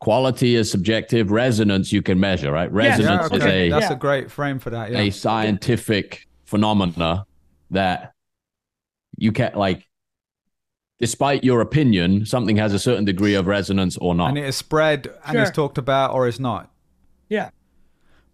quality is subjective, resonance you can measure, right? Resonance Yeah, okay. is a That's Yeah. a great frame for that. Yeah. a scientific phenomena that you can like despite your opinion something has a certain degree of resonance or not and it is spread and is talked about or is not. Yeah.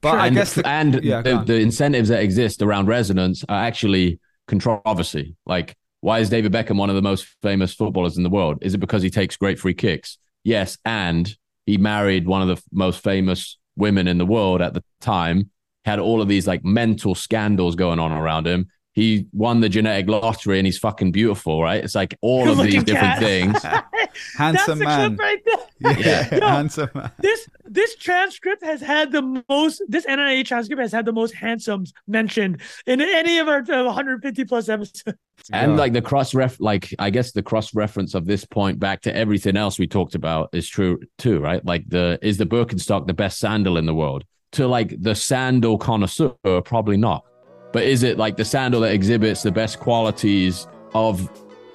But Sure. I and, guess the, and yeah, the, the incentives that exist around resonance are actually controversy like why is david beckham one of the most famous footballers in the world is it because he takes great free kicks yes and he married one of the most famous women in the world at the time had all of these like mental scandals going on around him. He won the genetic lottery and he's fucking beautiful right? It's like all of these different cat. things handsome That's the man. clip right there. Yeah, Yo, handsome man. this this transcript has had the most this NIA transcript has had the most handsomes mentioned in any of our uh, 150 plus episodes. And Yeah. like the cross ref, like I guess the cross reference of this point back to everything else we talked about is true too, right? Like the is the Birkenstock the best sandal in the world? To like the sandal connoisseur, probably not. But is it like the sandal that exhibits the best qualities of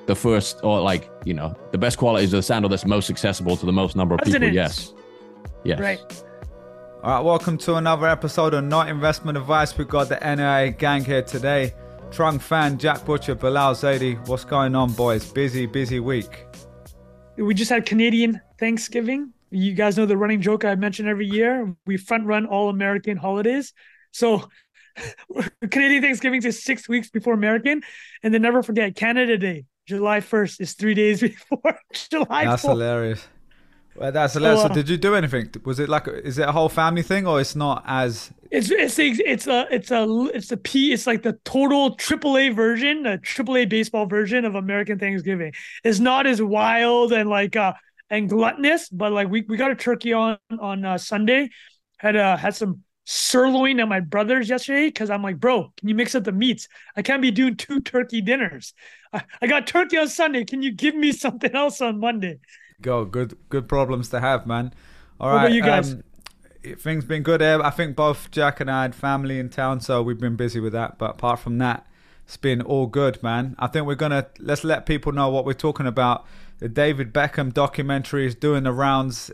the first, or like you know, the best qualities of the sandal that's most accessible to the most number of people? Yes, yes, Right. All right, welcome to another episode of Not Investment Advice. We've got the NIA gang here today. Trung Phan, Jack Butcher, Bilal Zaidi. What's going on, boys? Busy, busy week. We just had Canadian Thanksgiving. You guys know the running joke I mention every year. We front run all American holidays. So Canadian Thanksgiving is six weeks before American. And then never forget Canada Day, July 1st is three days before July That's 4th. hilarious. Well, that's hilarious. So, uh, did you do anything? Was it like, is it a whole family thing or it's not as. It's it's a, it's a it's a it's a P it's like the total AAA version, the AAA baseball version of American Thanksgiving. It's not as wild and like uh and gluttonous, but like we, we got a turkey on on uh, Sunday. Had uh had some sirloin at my brother's yesterday because I'm like, bro, can you mix up the meats? I can't be doing two turkey dinners. I, I got turkey on Sunday. Can you give me something else on Monday? Go, good good problems to have, man. All What right. about you guys? Um, things been good here. I think both Jack and I had family in town, so we've been busy with that. But apart from that, it's been all good, man. I think we're gonna let's let people know what we're talking about. The David Beckham documentary is doing the rounds.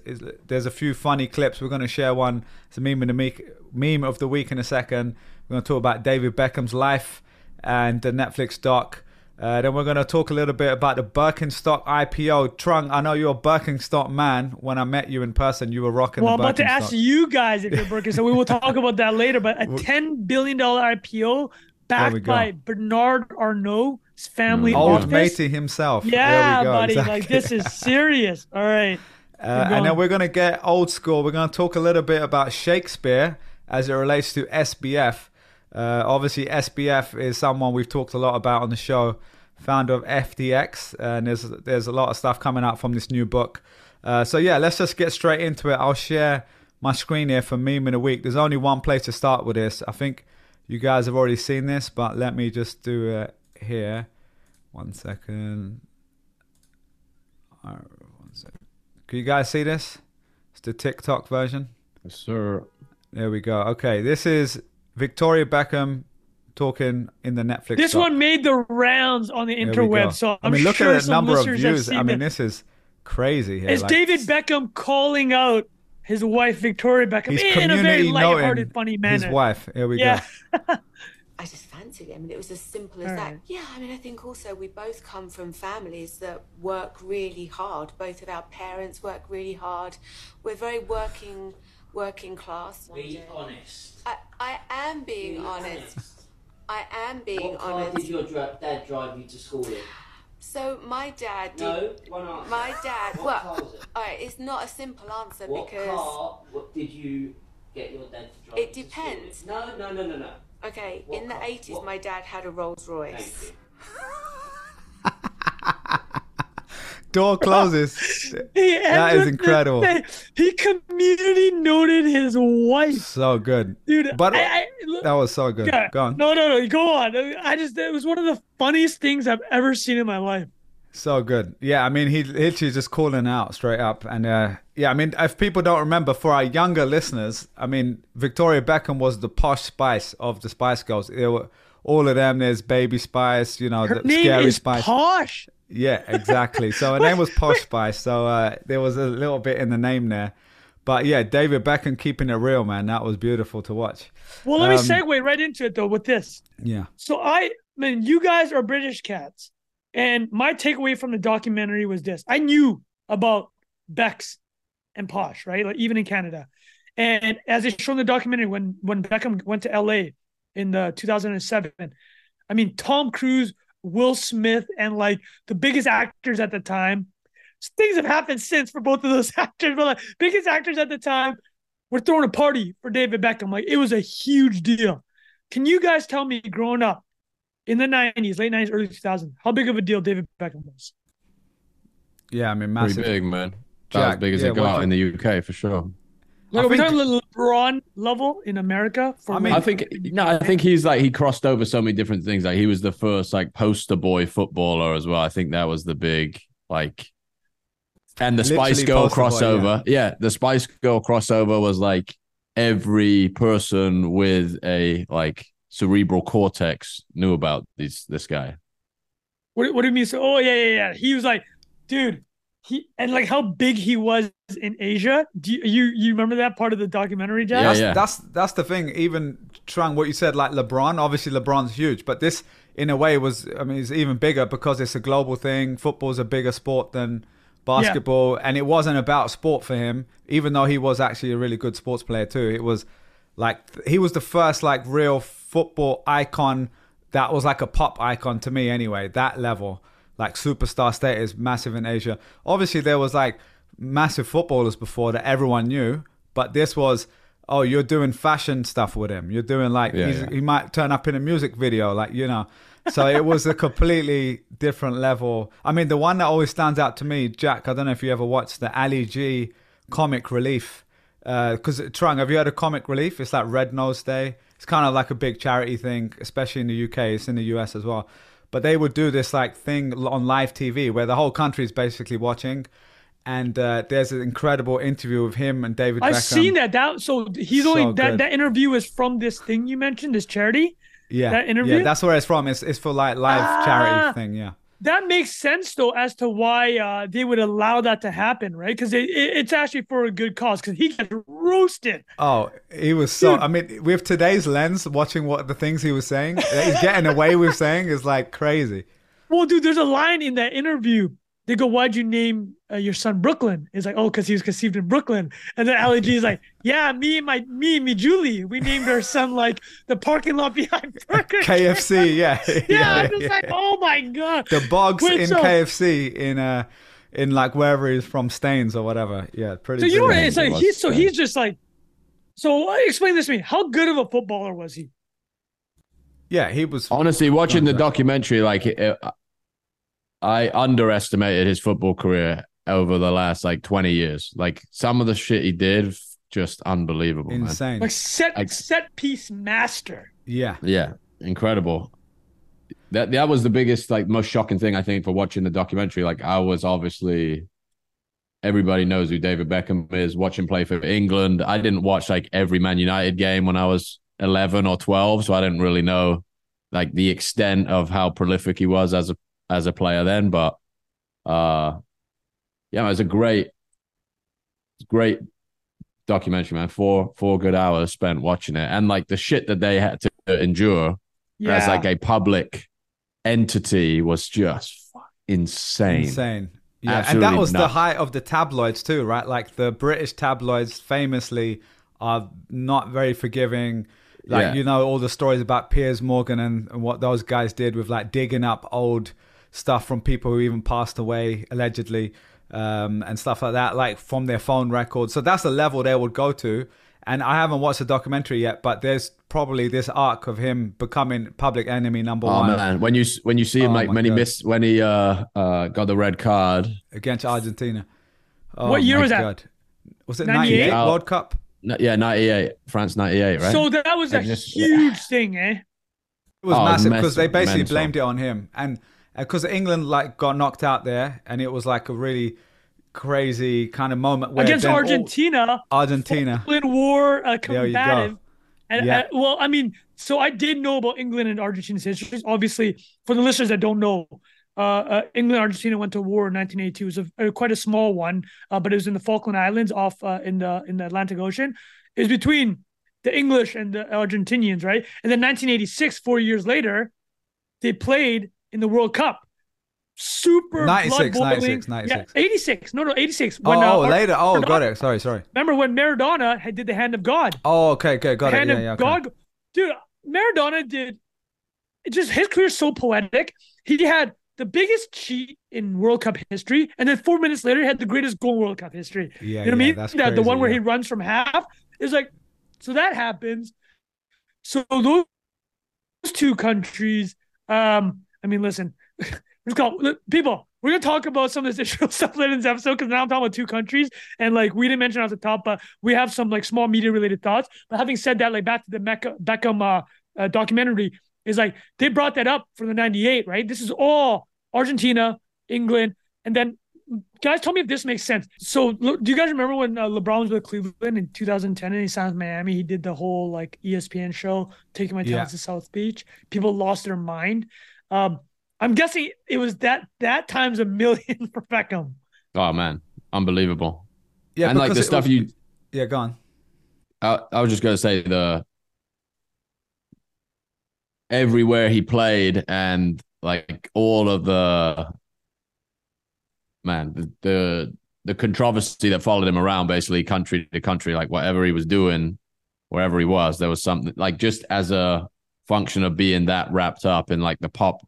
There's a few funny clips. We're gonna share one. It's a meme of the week, meme of the week in a second. We're gonna talk about David Beckham's life and the Netflix doc. Uh, then we're going to talk a little bit about the Birkenstock IPO. Trung, I know you're a Birkenstock man. When I met you in person, you were rocking Well, I'm about to ask you guys if you're Birkenstock. So we will talk about that later. But a ten billion dollar IPO backed by Bernard Arnault's family Old office. matey himself. Yeah, there we go. buddy. exactly. Like this is serious. All right. Uh, and then we're going to get old school. We're going to talk a little bit about Shakespeare as it relates to SBF. Uh, obviously, SBF is someone we've talked a lot about on the show, founder of FTX, and there's there's a lot of stuff coming out from this new book. Uh, so yeah, let's just get straight into it. I'll share my screen here for meme in a week. There's only one place to start with this. I think you guys have already seen this, but let me just do it here. One second. Right, one second. Can you guys see this? It's the TikTok version. Yes, sir. There we go. Okay, this is Victoria Beckham talking in the Netflix. This doc. one made the rounds on the There interweb. So I I'm mean, look sure at the number of views. I mean, this is crazy. Here. It's Like, David Beckham calling out his wife Victoria Beckham He's in a very community lighthearted, funny manner. his wife. Here we Yeah. go. I just fancied him, and it was as simple as All that. right. Yeah, I mean, I think also we both come from families that work really hard. Both of our parents work really hard. We're very working, working class. Be honest. I, I am being Be honest. I am being honest. What car did your dra- dad drive you to school in? So my dad did. No, one answer. My dad. What well, car was it? all right, it's not a simple answer What because. car what did you get your dad to drive It you to school in? depends. No, no, no, no, no. Okay, What in the 80s, my dad had a Rolls Thank Royce. Door closes. That is incredible. He community noted his wife, so good. dude. But- I, I, That was so good. Yeah. Go on. No, no, no. Go on. I just it was one of the funniest things I've ever seen in my life. So good. Yeah, I mean, he literally just calling out straight up. And uh, yeah, I mean, if people don't remember, for our younger listeners, I mean, Victoria Beckham was the posh spice of the Spice Girls. There were all of them. There's Baby Spice, you know, Her the name Scary is Spice. Posh. Yeah, exactly. So her name was Posh Spice. So uh, there was a little bit in the name there. But yeah, David Beckham keeping it real, man. That was beautiful to watch. Well, let me Um, segue right into it though with this. Yeah. So I man, you guys are British cats. And my takeaway from the documentary was this. I knew about Bex and Posh, right? Like even in Canada. And as they show in the documentary, when when Beckham went to LA in the 2007, I mean Tom Cruise, Will Smith, and like the biggest actors at the time. Things have happened since for both of those actors, but like biggest actors at the time were throwing a party for David Beckham. Like it was a huge deal. Can you guys tell me growing up in the 90s, late 90s, early 2000s, how big of a deal David Beckham was? Yeah, I mean, Pretty big, man. About Jack, as big as yeah, it got what- in the UK for sure. Like, I are we think- talking LeBron level in America? For I mean- I think no, I think he's like he crossed over so many different things. Like he was the first like poster boy footballer as well. I think that was the big like and the Spice Girl poster boy, crossover. yeah. the Spice Girl crossover was like every person with a like cerebral cortex knew about this this guy. what, what do you mean? So, oh, yeah, yeah, yeah. He was like, dude, he, and like how big he was in Asia. Do you, you, you remember that part of the documentary, Jack? Yeah, that's, yeah. that's that's the thing. Even Trung, what you said, like LeBron. Obviously, LeBron's huge, but this, in a way, was I mean, it's even bigger because it's a global thing. Football's a bigger sport than basketball, and it wasn't about sport for him. Even though he was actually a really good sports player too, it was like he was the first like real football icon that was like a pop icon to me anyway. That level, like superstar status, massive in Asia. Obviously, there was like massive footballers before that everyone knew, but this was oh, you're doing fashion stuff with him. You're doing like Yeah, he's, yeah. he might turn up in a music video, like you know. So it was a completely different level. I mean, the one that always stands out to me, Jack. I don't know if you ever watched the Ali G comic relief. Uh, because Trung, have you heard of Comic Relief? It's like Red Nose Day. It's kind of like a big charity thing, especially in the UK. It's in the US as well. But they would do this like thing on live TV where the whole country is basically watching. And uh, there's an incredible interview of him and David I've Beckham. seen that. That so he's So only that good. that interview is from this thing you mentioned, this charity. Yeah, that interview? Yeah, that's where it's from. It's it's for like live Ah. charity thing. Yeah. That makes sense though as to why uh, they would allow that to happen, right? Because it, it, it's actually for a good cause. Because he gets roasted. Oh, he was so. Dude. I mean, with today's lens, watching what the things he was saying, he's getting away with saying is like crazy. Well, dude, there's a line in that interview. They go, "Why'd you name uh, your son Brooklyn?" It's like, "Oh, because he was conceived in Brooklyn." And then Ali G is like, "Yeah, me and my me and me Julie, we named our son like the parking lot behind Burger KFC, yeah, Yeah, I'm just like, "Oh my god!" the bogs Wait, in so- KFC in uh in like wherever he's from, Staines or whatever. Yeah, pretty. So you know what? It's like was he's so strange. he's just like. So uh, explain this to me. How good of a footballer was he? yeah, he was. Honestly, watching the documentary, like it, I underestimated his football career over the last like 20 years. Like some of the shit he did, just unbelievable, man. Insane. Like set Like- set piece master. Yeah, Yeah, incredible. That that was the biggest, like, most shocking thing I think for watching the documentary. Like, I was obviously everybody knows who David Beckham is. Watching play for England, I didn't watch like every Man United game when I was eleven or twelve, so I didn't really know like the extent of how prolific he was as a as a player then. But uh, yeah, it was a great, great documentary, man. Four four good hours spent watching it, and like the shit that they had to endure Yeah. as like a public entity was just insane. insane. Yeah, and that Absolutely was the height of the tabloids too, right? Like the British tabloids famously are not very forgiving. Like Yeah. you know all the stories about Piers Morgan and, and what those guys did with like digging up old stuff from people who even passed away allegedly um, and stuff like that, like from their phone records. So that's the level they would go to. And I haven't watched the documentary yet, but there's probably this arc of him becoming public enemy number Oh one man, when you when you see him Oh, like my when he missed when he uh uh got the red card. against Argentina. Oh, What year was that? God. Was it 98? 98 Oh. World Cup? No, yeah, ninety eight, France ninety eight, right? So that was a just- huge thing, eh? It was Oh, massive because they basically mental. blamed it on him, and because England like got knocked out there, and it was like a really crazy kind of moment Against then Argentina, Argentina. England war uh, There you go. combative. And Yeah. uh, well, I mean, so I did know about England and Argentina's histories. Obviously, for the listeners that don't know, uh, uh, England Argentina went to war in 1982. It was a, quite a small one, uh, but it was in the Falkland Islands off uh, in the in the Atlantic Ocean. It was between the English and the Argentinians, right? And then 1986, four years later, they played in the World Cup. Super 96, 96, 96. Yeah, 86. No, no, 86. Oh, When, uh, oh, Ar- later. Oh, Maradona- got it. Sorry, sorry. Remember when Maradona had did the hand of God? Oh, okay, okay, got it. hand Yeah, of yeah. Okay. God, dude. Maradona did it just his career is so poetic. He had the biggest cheat in World Cup history, and then four minutes later, he had the greatest goal in World Cup history. Yeah, you know yeah, what I mean? that's That the crazy, one where yeah. he runs from half is like, so that happens. So those two countries, um, I mean, listen, let's go, people. We're gonna talk about some of this additional stuff later in this episode because now I'm talking about two countries, and like we didn't mention off the top, but we have some like small media related thoughts. But having said that, like back to the Mecca, Beckham uh, uh, documentary, is like they brought that up for the '98, right? This is all Argentina, England, and then guys, tell me if this makes sense. So, look, do you guys remember when uh, LeBron was with Cleveland in 2010 and he signed with Miami? He did the whole like ESPN show, taking my Yeah. to South Beach. People lost their mind. Um, I'm guessing it was that that times a million for Beckham. Oh man, unbelievable. Yeah, and like the stuff was- you, Yeah, go on. I, I was just gonna say the everywhere he played and like all of the man the, the the controversy that followed him around basically country to country like whatever he was doing wherever he was there was something like just as a function of being that wrapped up in like the pop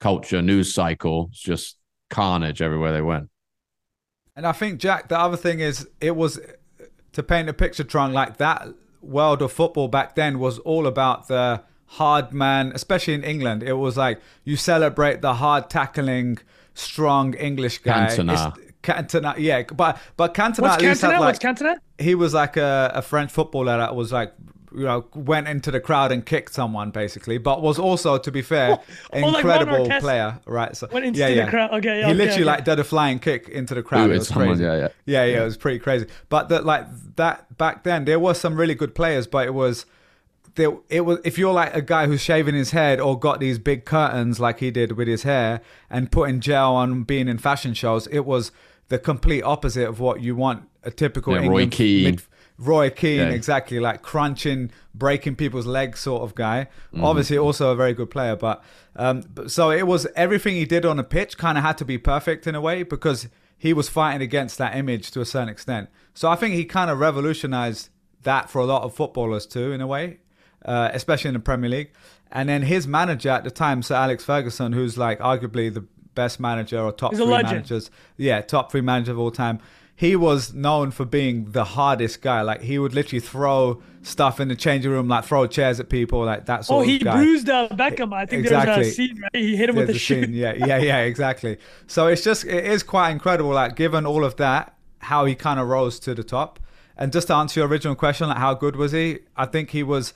culture news cycle it's just carnage everywhere they went And I think Jack, the other thing is, it was to paint a picture, Trung, like that world of football back then was all about the hard man, especially in England. It was like you celebrate the hard tackling, strong English guy. Cantona. It's- Cantona, yeah, but but Cantona What's Cantona? like What's Cantona? he was like a, a French footballer that was like you know went into the crowd and kicked someone basically, but was also to be fair an Oh, like incredible Artest player, right? So Went into yeah, the yeah. crowd. Okay, he okay, literally okay. like did a flying kick into the crowd. Ooh, it it's was someone- crazy. yeah, yeah. yeah, yeah. It was pretty crazy. But that like that back then there were some really good players, but it was there it was if you're like a guy who's shaving his head or got these big curtains like he did with his hair and putting gel on being in fashion shows, it was the complete opposite of what you want a typical Yeah, Roy Keane. mid- Roy Keane, Yeah. exactly, like crunching, breaking people's legs, sort of guy. Mm-hmm. Obviously, also a very good player, but um, so it was everything he did on the pitch kind of had to be perfect in a way because he was fighting against that image to a certain extent. So I think he kind of revolutionized that for a lot of footballers too, in a way, uh, especially in the Premier League. And then his manager at the time, Sir Alex Ferguson, who's like arguably the best manager or top He's three managers, yeah, top three manager of all time. He was known for being the hardest guy. Like he would literally throw stuff in the changing room, like throw chairs at people, like that sort Oh, he guy. bruised uh, Beckham. I think there Exactly. was a scene, right? He hit him with There's the a shoe. scene, Yeah, yeah, yeah, exactly. So it's just it is quite incredible. Like given all of that, how he kind of rose to the top. And just to answer your original question, like how good was he? I think he was,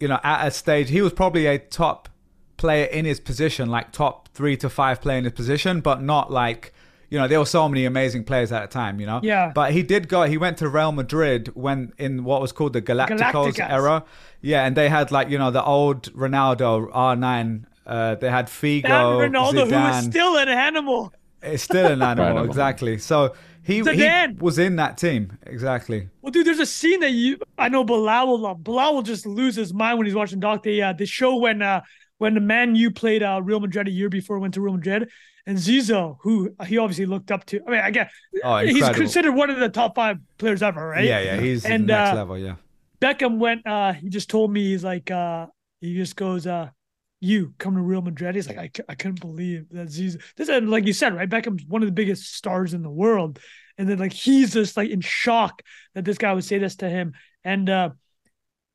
you know, at a stage he was probably a top player in his position, like top three to five player in his position, but not like. You know, there were so many amazing players at the time, you know? Yeah. But he did go, he went to Real Madrid when in what was called the Galacticos, Galacticos. era. Yeah, and they had like, you know, the old Ronaldo R9. Uh, they had Figo, That Ronaldo, who Zidane. is still an animal. It's still an animal, Incredible. exactly. So he, he was in that team, exactly. Well, dude, there's a scene that you I know Bilal will love. Bilal will just lose his mind when he's watching Doc. The uh, the show when uh when the man you played uh Real Madrid a year before went to Real Madrid and Zizou, who he obviously looked up to. I mean, I guess Oh, he's considered one of the top five players ever, right? Yeah, yeah, he's And, next uh, level, yeah. Beckham went. uh He just told me he's like uh he just goes uh. You come to Real Madrid. He's like, I, I couldn't believe that Zizou. This is like you said, right? Beckham's one of the biggest stars in the world, and then like he's just like in shock that this guy would say this to him. And uh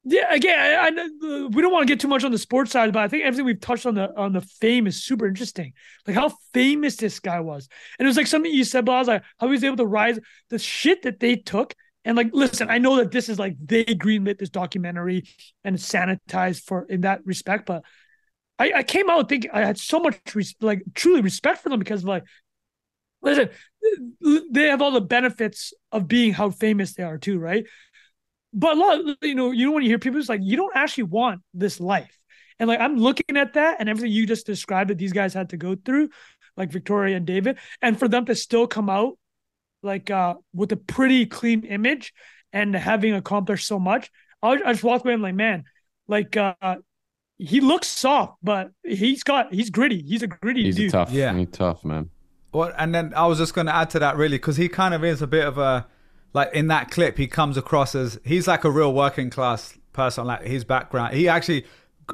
yeah, again, I, I, we don't want to get too much on the sports side, but I think everything we've touched on the on the fame is super interesting. Like how famous this guy was, and it was like something you said, but I was like, how he was able to rise. The shit that they took, and like, listen, I know that this is like they greenlit this documentary and sanitized for in that respect, but I, I came out thinking I had so much res- like truly respect for them because like, listen, they have all the benefits of being how famous they are too, right? But a lot, you know, you know when you hear people, it's like you don't actually want this life, And like I'm looking at that and everything you just described that these guys had to go through, like Victoria and David, and for them to still come out like uh with a pretty clean image and having accomplished so much, I, I just walk away and like, man, like uh he looks soft, but he's got he's gritty. He's a gritty He's dude. a tough, Yeah. he's tough man. Well, and then I was just going to add to that really because he kind of is a bit of a like in that clip he comes across as he's like a real working class person. Like his background, he actually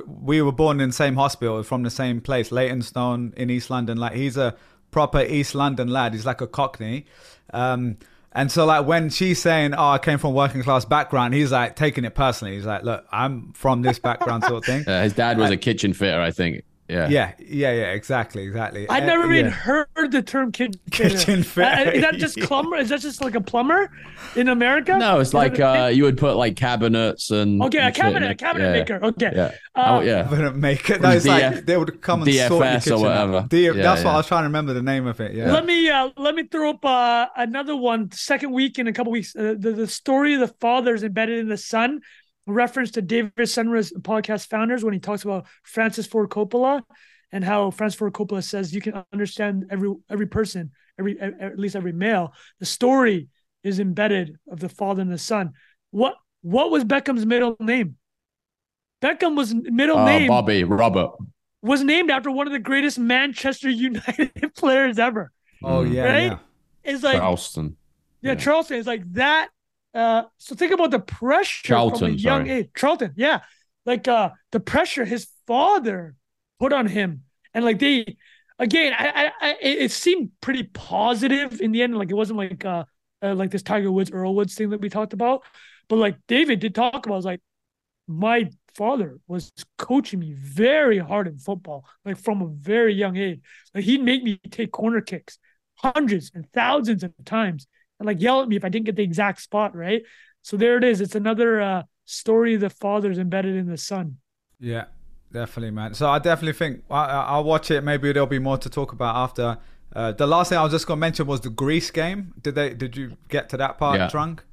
we were born in the same hospital from the same place, Leytonstone in East London. Like he's a proper East London lad. He's like a Cockney. Um, and so like when she's saying, "Oh, I came from a working class background," he's like taking it personally. He's like, "Look, I'm from this background sort of thing." Uh, his dad was a kitchen fitter, I think. Yeah. Yeah, yeah, yeah, exactly, exactly. I'd Uh, never even yeah. heard the term kitchen Kitchen fitter. Uh, is that just plumber? Is that just like a plumber in America? No, it's Is like uh, you would put like cabinets and okay, a and shit in cabinet, a cabinet yeah. maker. Okay. Yeah. Uh, oh yeah. wouldn't make it. No, it's DF like they would come and sort your DFS or whatever. D- Yeah, that's what. I was trying to remember the name of it. Yeah. Let me uh, let me throw up uh, another one. Second week in a couple weeks. Uh, the the story of the father is embedded in the son. Reference to David Senra's podcast founders when he talks about Francis Ford Coppola and how Francis Ford Coppola says you can understand every every person, every at least every male. The story is embedded of the father and the son. What what was Beckham's middle name? Beckham was middle Oh, name Bobby Robert. was named after one of the greatest Manchester United players ever. oh yeah, Right? yeah. It's like Charleston. yeah, Yeah. Charleston is like that. Uh, so think about the pressure from a young sorry. age. Charlton, yeah, like uh, the pressure his father put on him, and like they, again, I, I, I it it seemed pretty positive in the end. Like it wasn't like uh, uh like this Tiger Woods Earl Woods thing that we talked about, but like David did talk about. Was like, my father was coaching me very hard in football, like from a very young age. Like he'd make me take corner kicks hundreds and thousands of times and like yell at me if I didn't get the exact spot, right? So there it is. It's another uh, story of the father's embedded in the son. Yeah, definitely, man. So I definitely think I, I- I'll watch it. Maybe there'll be more to talk about after. Uh, the last thing I was just gonna mention was the Greece game. Did they? Did you get to that part, Yeah. drunk?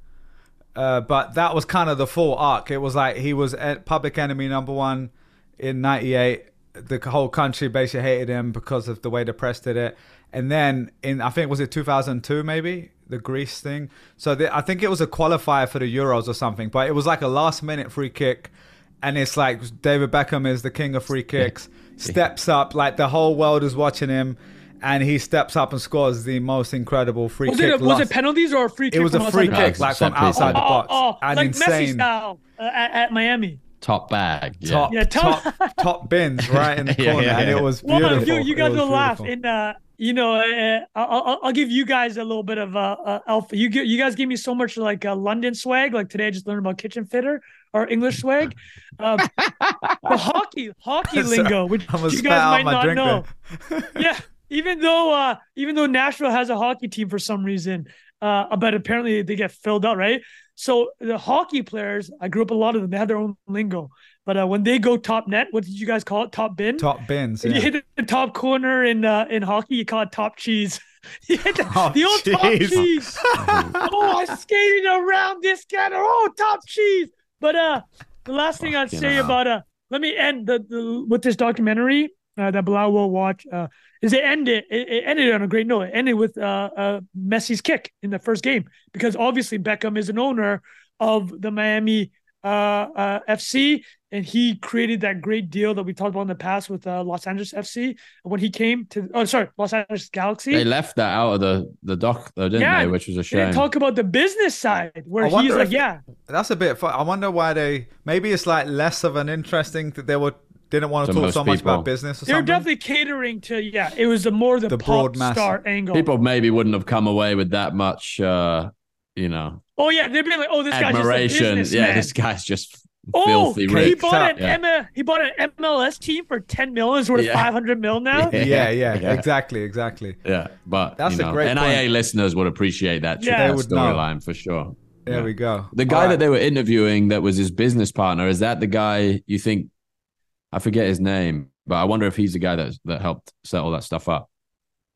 Uh, but that was kind of the full arc. It was like he was e- public enemy number one in '98. The whole country basically hated him because of the way the press did it. And then in I think was it 2002 maybe the Greece thing. So the, I think it was a qualifier for the Euros or something. But it was like a last minute free kick, and it's like David Beckham is the king of free kicks. Steps up like the whole world is watching him, and he steps up and scores the most incredible free Was kick. it a, was it penalties or a free kick? it was from a free the No, kick, like from set piece. outside the Oh, box. oh, and like Messi insane style uh, at, at Miami. Top bag. Yeah. top, Yeah, top- top, top bins right in the Yeah, corner, yeah, and it yeah. was Well, beautiful. you, you guys was will laugh. beautiful. And uh, you know, uh, I'll, I'll, I'll give you guys a little bit of uh, uh, alpha. You you guys give me so much like uh, London swag. Like today, I just learned about kitchen fitter or English swag. Uh, the hockey hockey Sorry, lingo, which you guys might not know. yeah, even though uh, even though Nashville has a hockey team for some reason, uh, but apparently they get filled out, right? So the hockey players, I grew up a lot of them. They had their own lingo, but uh, when they go top net, what did you guys call it? Top bin. top bins. Yeah. you hit the top corner in uh, in hockey, you call it top cheese. You the, Top the old top cheese. cheese. oh, I skated around this guy. Oh, top cheese. But uh, the last thing I'd say hell. about uh, let me end the, the with this documentary uh, that Bilal will watch. Uh, is it ended? It, it ended on a great note. It ended with uh, uh, Messi's kick in the first game because obviously Beckham is an owner of the Miami uh, uh, FC, and he created that great deal that we talked about in the past with uh, Los Angeles FC when he came to. Oh, sorry, Los Angeles Galaxy. They left that out of the, the doc, though, didn't Yeah, they? Which was a They shame. didn't talk about the business side where he's like, if- yeah, That's a bit. Fun. I wonder why they. Maybe it's like less of an interesting that they were didn't want to To talk most so much people. about business or they're something. definitely catering to yeah. It was a more the, The pop broad mass. star angle. People maybe wouldn't have come away with that much, uh, you know, oh yeah, they'd be like, oh, this guy's admiration. just a businessman. Yeah, this guy's just Oh, filthy he rich. bought an Yeah. Emma, he bought an MLS team for ten million. It's worth Yeah. five hundred mil now. Yeah. yeah, yeah, Yeah. exactly, exactly. Yeah, but That's you a great NIA point. listeners would appreciate that, Yeah. They would storyline for sure. There Yeah. we go. The guy All that they were interviewing that was his business partner, is that the guy you think I forget his name, but I wonder if he's the guy that that helped set all that stuff up.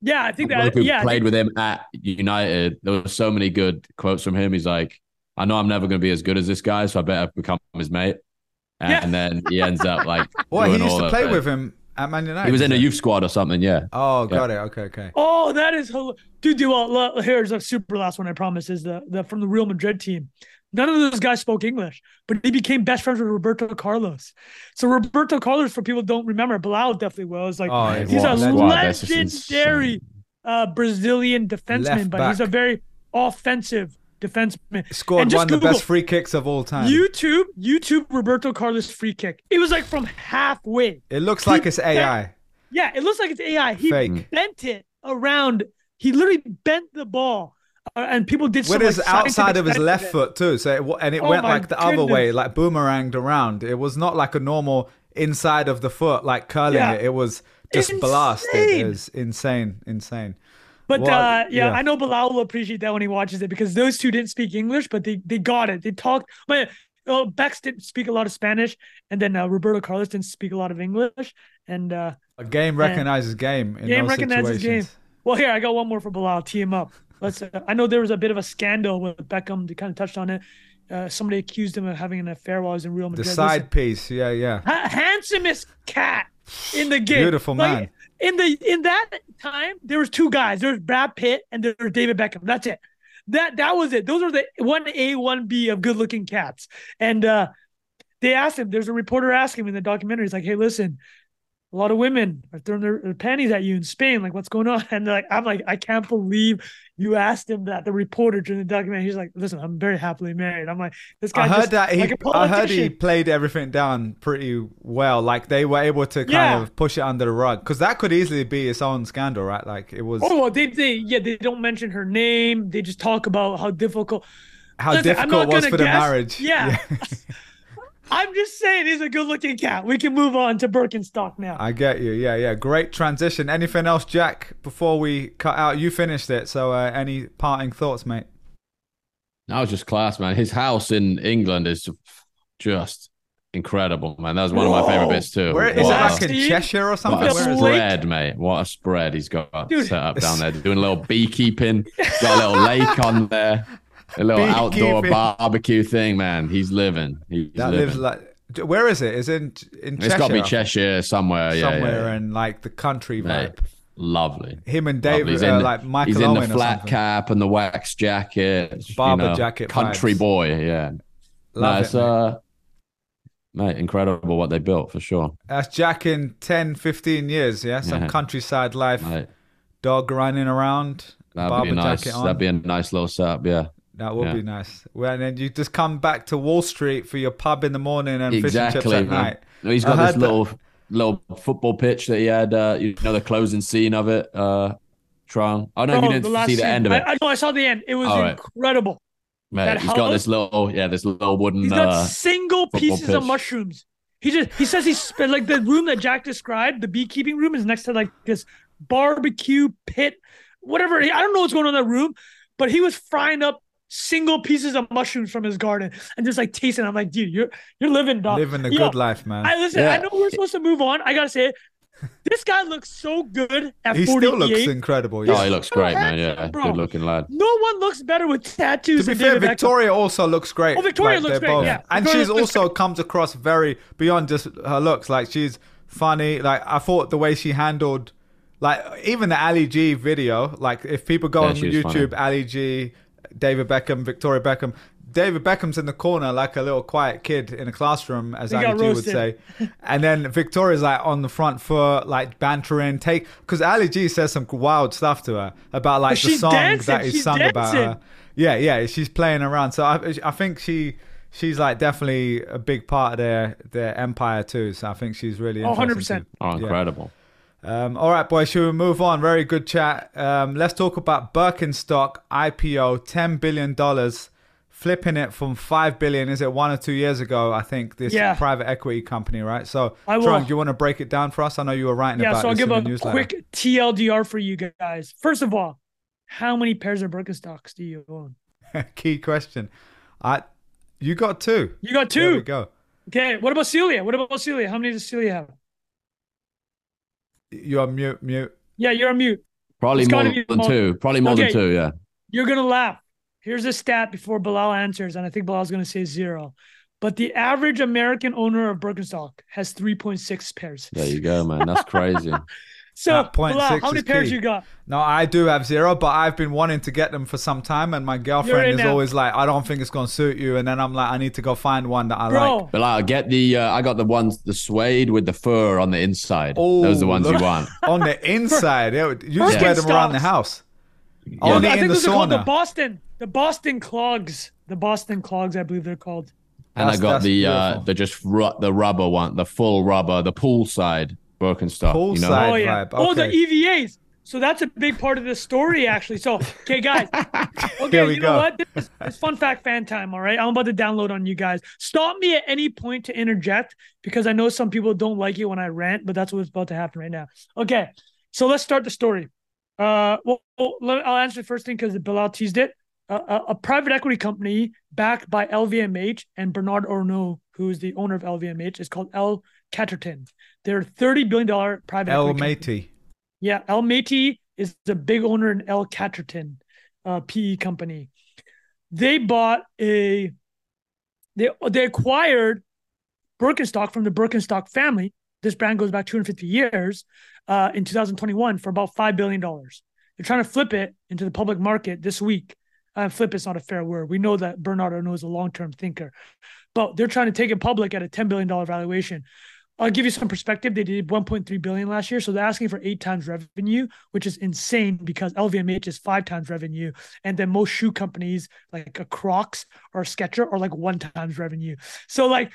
Yeah, I think A lot of that. Yeah, played think- with him at United. There were so many good quotes from him. He's like, I know I'm never going to be as good as this guy, so I better become his mate. and, Yeah. then he ends up like. Well, he doing used all to play it. with him at Man United. He was in a youth squad or something. Yeah. Oh, got it. Okay, okay. Oh, that is hel- dude. dude well, here's a super last one. I promise is the the from the Real Madrid team. None of those guys spoke English, but he became best friends with Roberto Carlos. So Roberto Carlos, for people who don't remember, Bilal definitely was like Oh, he's what a squad, that's just legendary insane. uh, Brazilian defenseman, Left but he's a very offensive defenseman. Scored And just one of the best free kicks of all time. YouTube, YouTube Roberto Carlos free kick. It was like from halfway. it looks like it's AI. Yeah, it looks like it's AI. He Fake. bent it around. He literally bent the ball, and people did With his like, outside of his left it. foot too, so it, and it Oh went like the other way, like boomeranged around. It was not like a normal inside of the foot, like curling Yeah. it. It was just blasted. It Insane. was insane, insane. But Well, uh, yeah, yeah. I know Bilal will appreciate that when he watches it because those two didn't speak English, but they they got it. They talked. But uh, Bex didn't speak a lot of Spanish, and then uh, Roberto Carlos didn't speak a lot of English. And uh, A game recognizes game in game recognizes game. Well, here I got one more for Bilal. Tee him up. Let's. Uh, I know there was a bit of a scandal with Beckham. They kind of touched on it. Uh, somebody accused him of having an affair while he was in Real The Madrid. Listen, side piece, yeah, yeah. ha- handsomest cat in the game. Beautiful Like, man. In the in that time, there was two guys. There was Brad Pitt and there was David Beckham. That's it. That that was it. Those were the one A, one B of good looking cats. And uh they asked him. There's a reporter asking him in the documentary. He's like, "Hey, listen, a lot of women are throwing their, their panties at you in Spain. Like, what's going on?" And they're like, I'm like, I can't believe you asked him that. The reporter during the documentary, he's like, "Listen, I'm very happily married." I'm like, "This guy." I heard just, that he, like I heard he played everything down pretty well. Like they were able to kind Yeah. of push it under the rug because that could easily be its own scandal, right? Like it was Oh, well, they they yeah, they don't mention her name. They just talk about how difficult. how Listen, difficult it was for the guess. marriage. Yeah. I'm just saying he's a good-looking cat. We can move on to Birkenstock now. I get you. Yeah, yeah. Great transition. Anything else, Jack? Before we cut out, you finished it. So, uh, any parting thoughts, mate? That was just class, man. His house in England is just incredible, man. That was one of my favorite bits too. Where is it? What Wow. a- Like in Cheshire or something? What a Where is it? lake. spread, mate. What a spread he's got Dude. set up down there. Doing a little beekeeping. Got a little lake on there. A little outdoor barbecue thing, man. He's living. He's That living. lives like. Where is it? Is it in in Cheshire? it's got to be Cheshire somewhere. Yeah, somewhere yeah, yeah. in like the country Mate, lovely. Him and. David, He's uh, like Michael he's in Owen the flat cap and the wax jacket. you Barbour know, jacket Country vibes. boy, yeah. Love no, it, mate. uh, mate, incredible what they built for sure. That's Jack in 10, 15 years. Yeah, some Yeah. countryside life, Mate, dog running around, that'd Barbour be nice. jacket on. That'd be a nice little setup. Yeah, That would Yeah. be nice. Well, and then you just come back to Wall Street for your pub in the morning and fish and exactly. chips at man. night. He's I got heard this that- little little football pitch that he had. Uh, you know, the closing scene of it. Uh, Trung. I don't know Oh, you didn't last see the scene. end of it, I, I know I saw the end. It was All right. incredible. mate. that He's got this little, yeah, this little wooden. He's got uh, single football pieces of mushrooms. He just he says he's sp- like the room that Jack described, the beekeeping room is next to like this barbecue pit, whatever. I don't know what's going on in that room, but he was frying up single pieces of mushrooms from his garden and just like tasting. I'm like, dude, you're you're living dog. Living the Yo, good life, man. I listen. I know we're supposed to move on. I gotta say, this guy looks so good at he 48. still looks incredible. oh, Yeah. he looks so great, man. Yeah, bro. good looking lad. no one looks better with tattoos. to be than fair, David Beckham. Victoria also looks great. Oh, Victoria Like, looks they're great, yeah. And Victoria she's looks also comes across very beyond just her looks. Like she's funny. Like I thought the way she handled, like even the Ali G video. Like if people go Yeah, on YouTube, funny. Ali G, David Beckham, Victoria Beckham. David Beckham's in the corner like a little quiet kid in a classroom, as He Ali G would say. And then Victoria's like on the front foot, like bantering, take because Ali G says some wild stuff to her about like But the she's song dancing, that is she's sung about her. Yeah, yeah, she's playing around. So I, I think she, she's like definitely a big part of their their empire too. So I think she's really Oh, 100%. too. Oh, Yeah. Um, all right, boys, should we move on? Very good chat. Um, let's talk about Birkenstock IPO, ten billion dollars, flipping it from five billion. Is it one or two years ago? I think this Yeah. private equity company, right? So, will. Trung, you want to break it down for us? I know you were writing Yeah, about so I'll give in a newsletter. quick TLDR for you guys. First of all, how many pairs of Birkenstocks do you own? Key question. I, you got two. You got two. There we go. Okay. What about Celia? What about Celia? How many does Celia have? You're mute, mute. Yeah, you're on mute. Probably It's more than more- two. Probably more Okay. than two. Yeah. You're gonna laugh. Here's a stat before Bilal answers, and I think Bilal's gonna say zero. but the average American owner of Birkenstock has 3.6 pairs. There you go, man. That's crazy. So, point Bilal, six how many is pairs key. you got? No, I do have zero, but I've been wanting to get them for some time, and my girlfriend is now. always like, "I don't think it's gonna suit you," and then I'm like, "I need to go find one that I like." Bro, But I get the uh, I got the ones the suede with the fur on the inside. Those are the ones you want. on the inside. yeah, you just wear them around the house. Yeah. Only I in think the those are called the. Boston, the Boston clogs, the Boston clogs, I believe they're called. And I got that's the uh the just ru- the rubber one, the full rubber, the poolside Birkenstock. you know? Poolside. oh yeah. vibe, Oh, the. EVAs. So that's a big part of the story, actually. So, okay, guys. Okay, Here we you go. know what? This is, it's fun fact fan time. All right, I'm about to download on you guys. Stop me at any point to interject because I know some people don't like it when I rant, but that's what's about to happen right now. Okay, so let's start the story. Uh, well, well, I'll answer the first thing because Bilal teased it. Uh, a, a private equity company backed by LVMH and Bernard Arnault, who is the owner of LVMH, is called L Catterton. They're thirty billion dollar private El equity Yeah, El Matey is the big owner in El Catterton, uh, PE company. They bought a they they acquired Birkenstock from the Birkenstock family. This brand goes back 250 years uh, in 2021 for about five billion dollars. They're trying to flip it into the public market this week. Uh, flip is not a fair word. We know that Bernard Arnault's a long-term thinker, but they're trying to take it public at a 10 billion dollar valuation. I'll give you some perspective. They did 1.3 billion last year, so they're asking for eight times revenue, which is insane because LVMH is five times revenue, and then most shoe companies like a Crocs or a Skechers are like one times revenue. So like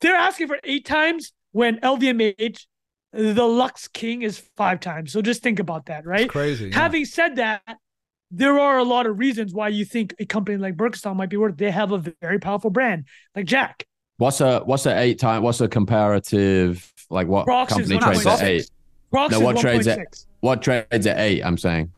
they're asking for eight times when LVMH, the Lux King, is five times. So just think about that, right? It's crazy. yeah. Having said that, there are a lot of reasons why you think a company like Birkenstock might be worth. They have a very powerful brand like Jack. What's a what's a eight time? What's a comparative? Like what Crocs is company trades at eight? Crocs No, what trades at- What trades at eight? I'm saying.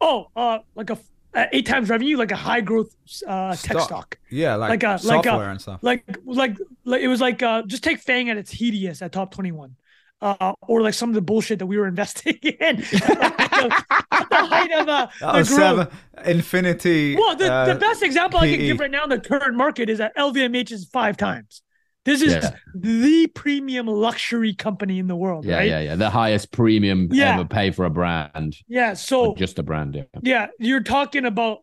Oh, uh, like a uh, eight times revenue, like a high growth uh, tech Stock. stock. yeah, like, like a- like software a- and stuff. Like, like, like it was like uh, just take FAANG at its heatiest at top twenty one. Uh, or like some of the bullshit that we were investing in at the height of uh, That the seven Infinity. Well, the, uh, the best example I can give right now in the current market is that LVMH is five times. This is Yeah. the premium luxury company in the world, Yeah, right? yeah, yeah. The highest premium Yeah. ever pay for a brand. Yeah. So just a brand. Yeah. yeah, you're talking about,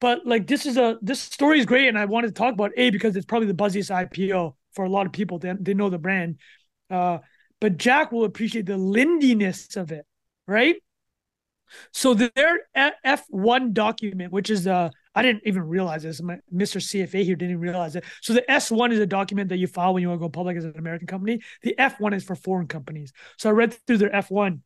but like this is a this story is great, and I wanted to talk about a because it's probably the buzziest IPO for a lot of people. They they know the brand, uh, but Jack will appreciate the lindiness of it, right? So their F one document, which is uh, I didn't even realize this. My Mr. CFA here didn't realize it. So the S one is a document that you file when you want to go public as an American company. The F one is for foreign companies. So I read through their F one.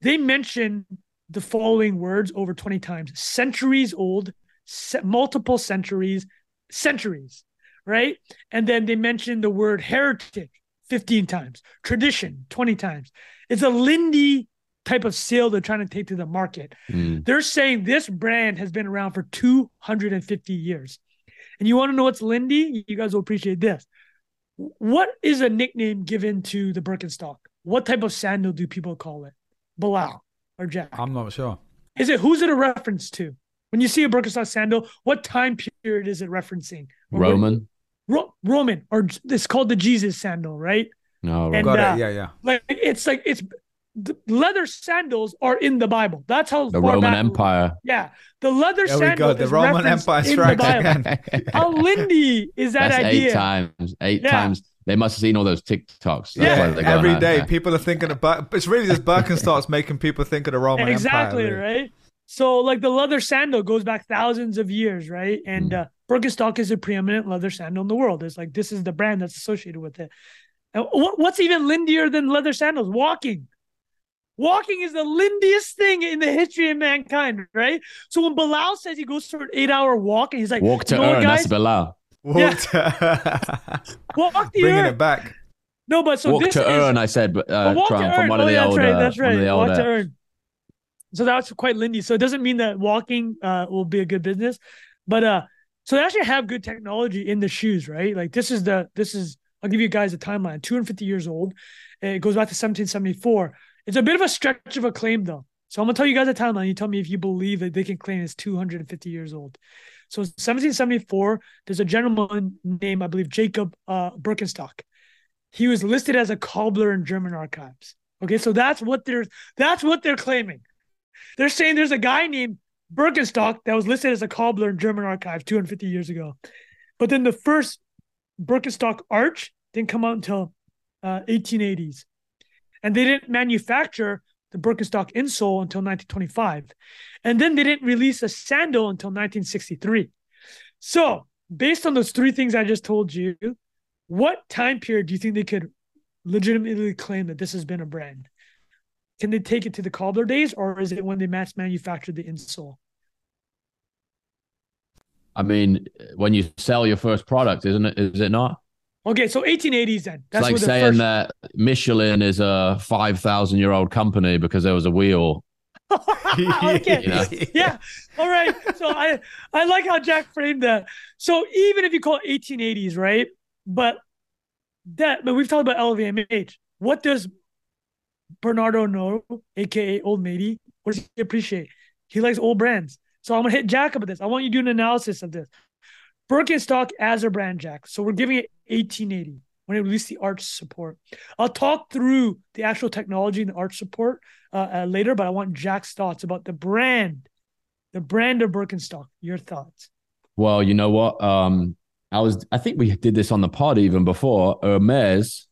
They mention the following words over 20 times centuries old, se- multiple centuries, centuries, right? And then they mention the word heritage 15 times, tradition 20 times. It's a Lindy type of sale they're trying to take to the market. Mm. They're saying this brand has been around for 250 years. And you want to know what's Lindy? You guys will appreciate this. What is a nickname given to the Birkenstock? What type of sandal do people call it? Bilal or Jack? I'm not sure. Is it who's it a reference to? When you see a Birkenstock sandal, what time period is it referencing? Or what- Roman. Ro- Roman, or it's called the Jesus sandal, right? No, And, Got uh, it. Yeah, yeah. Like it's like it's the leather sandals are in the Bible. That's how the Roman back- Empire. Yeah, the leather sandals. There we go. The Roman referenced Empire in the strikes Bible. again. How lindy is that That's idea? eight times. Eight Yeah. times. They must have seen all those TikToks. That's Yeah, why they're Every out day, there. people are thinking about. It's really just Birkenstocks making people think of the Roman exactly Empire. really. right so like the leather sandal goes back thousands of years right and Mm. uh birkenstock is a preeminent leather sandal in the world it's like this is the brand that's associated with it and what, what's even lindier than leather sandals walking walking is the lindiest thing in the history of mankind right so when bilal says he goes for an eight hour walk and he's like Walk to "You know earn. guys? That's Bilal. Walked- walk the Bringing earth it back. no but so Walk this to is, earn. I said, but uh, But walk from, from earn. one of oh, the yeah, older. that's right. That's right. Walk older. to earn. So that's quite lindy. So it doesn't mean that walking uh, will be a good business, but uh, so they actually have good technology in the shoes, right? Like this is the this is I'll give you guys a timeline. 250 years old. It goes back to 1774. It's a bit of a stretch of a claim though. So I'm gonna tell you guys a timeline. You tell me if you believe that they can claim it's 250 years old. So 1774, there's a gentleman named, I believe, Jacob uh, Birkenstock. He was listed as a cobbler in German archives. Okay, so that's what they're that's what they're claiming. They're saying there's a guy named Birkenstock that was listed as a cobbler in German archive 250 years ago. But then the first Birkenstock arch didn't come out until uh, 1880s. And they didn't manufacture the Birkenstock insole until 1925. And then they didn't release a sandal until 1963. So, based on those three things I just told you, what time period do you think they could legitimately claim that this has been a brand? Can they take it to the cobbler days or is it when they mass manufactured the insole? I mean, when you sell your first product, isn't it? Is it not? Okay, so 1880s then. That's it's like saying first... that Michelin is a 5,000 year old company because there was a wheel. okay. You know? Yeah. All right. So I I like how Jack framed that. So even if you call it 1880s, right? But that but we've talked about LVMH. What does Bernard Arnault, aka Old Matey? What does he appreciate? He likes old brands. So I'm gonna hit Jack up with this. I want you to do an analysis of this. Birkenstock as a brand, Jack. So we're giving it 1880 when it released the arch support. I'll talk through the actual technology and the arch support uh, uh, later, but I want Jack's thoughts about the brand, the brand of Birkenstock. Your thoughts? Well, you know what? Um, I was, I think we did this on the pod even before. Hermes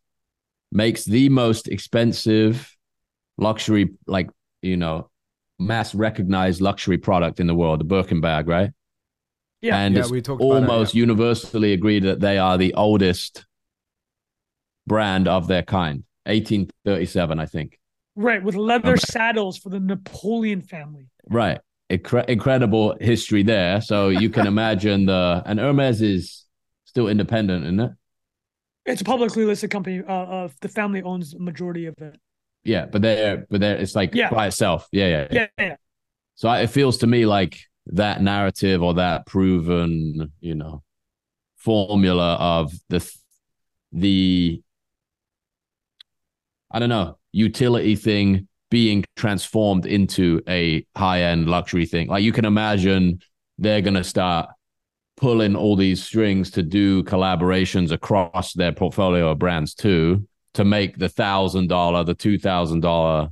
makes the most expensive luxury, like you know, mass recognized luxury product in the world, the Birkin bag, right? Yeah, and yeah, it's we talked almost it, yeah. universally agreed that they are the oldest brand of their kind. 1837, I think. Right, with leather okay. saddles for the Napoleon family. Right, Incre- incredible history there. So you can imagine the and Hermes is still independent, isn't it? It's a publicly listed company. Uh, uh the family owns the majority of it. Yeah, but they're but they're it's like yeah. by itself. Yeah, yeah, yeah. yeah, yeah. So it feels to me like that narrative or that proven, you know, formula of the the I don't know utility thing being transformed into a high end luxury thing. Like you can imagine they're gonna start pulling all these strings to do collaborations across their portfolio of brands too to make the thousand dollar, the two thousand dollar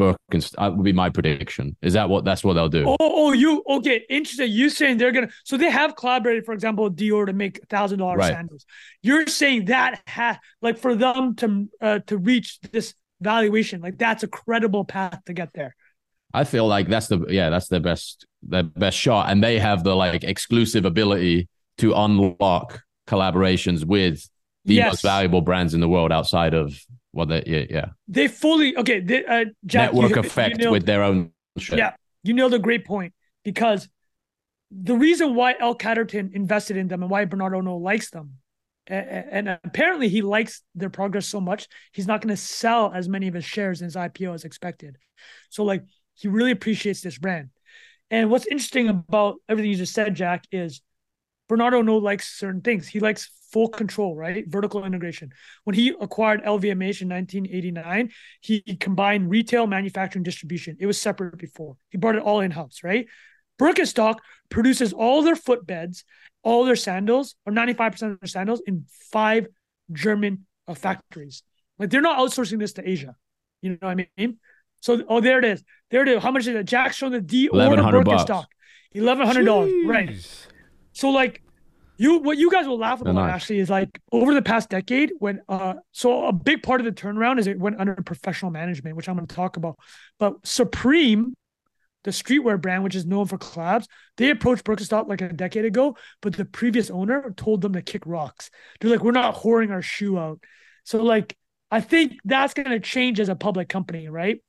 Birkenstock that would be my prediction. Is that what that's what they'll do? Oh, oh, you okay? Interesting. You saying they're gonna so they have collaborated, for example, Dior to make thousand dollar sandals. You're saying that ha like for them to uh, to reach this valuation, like that's a credible path to get there. I feel like that's the yeah, that's their best their best shot. And they have the like exclusive ability to unlock collaborations with the yes. most valuable brands in the world outside of what they yeah yeah they fully okay they, uh, Jack, network you, effect you nailed, with their own shit. yeah you nailed a great point because the reason why L Catterton invested in them and why Bernard Arnault likes them and, and apparently he likes their progress so much he's not going to sell as many of his shares in his IPO as expected so like he really appreciates this brand and what's interesting about everything you just said Jack is Bernard Arnault likes certain things he likes full control, right? Vertical integration. When he acquired LVMH in 1989, he combined retail, manufacturing, distribution. It was separate before. He brought it all in house, right? Birkenstock produces all their footbeds, all their sandals, or 95% of their sandals in five German uh, factories. Like they're not outsourcing this to Asia. You know what I mean? So, oh, there it is. There it is. How much is it? Jack showing the Dior Birkenstock. Eleven hundred dollars, right? So, like, you what you guys will laugh about actually is like over the past decade when uh so a big part of the turnaround is it went under professional management which i'm going to talk about but supreme the streetwear brand which is known for collabs they approached birkenstock like a decade ago but the previous owner told them to kick rocks they're like we're not whoring our shoe out so like i think that's going to change as a public company right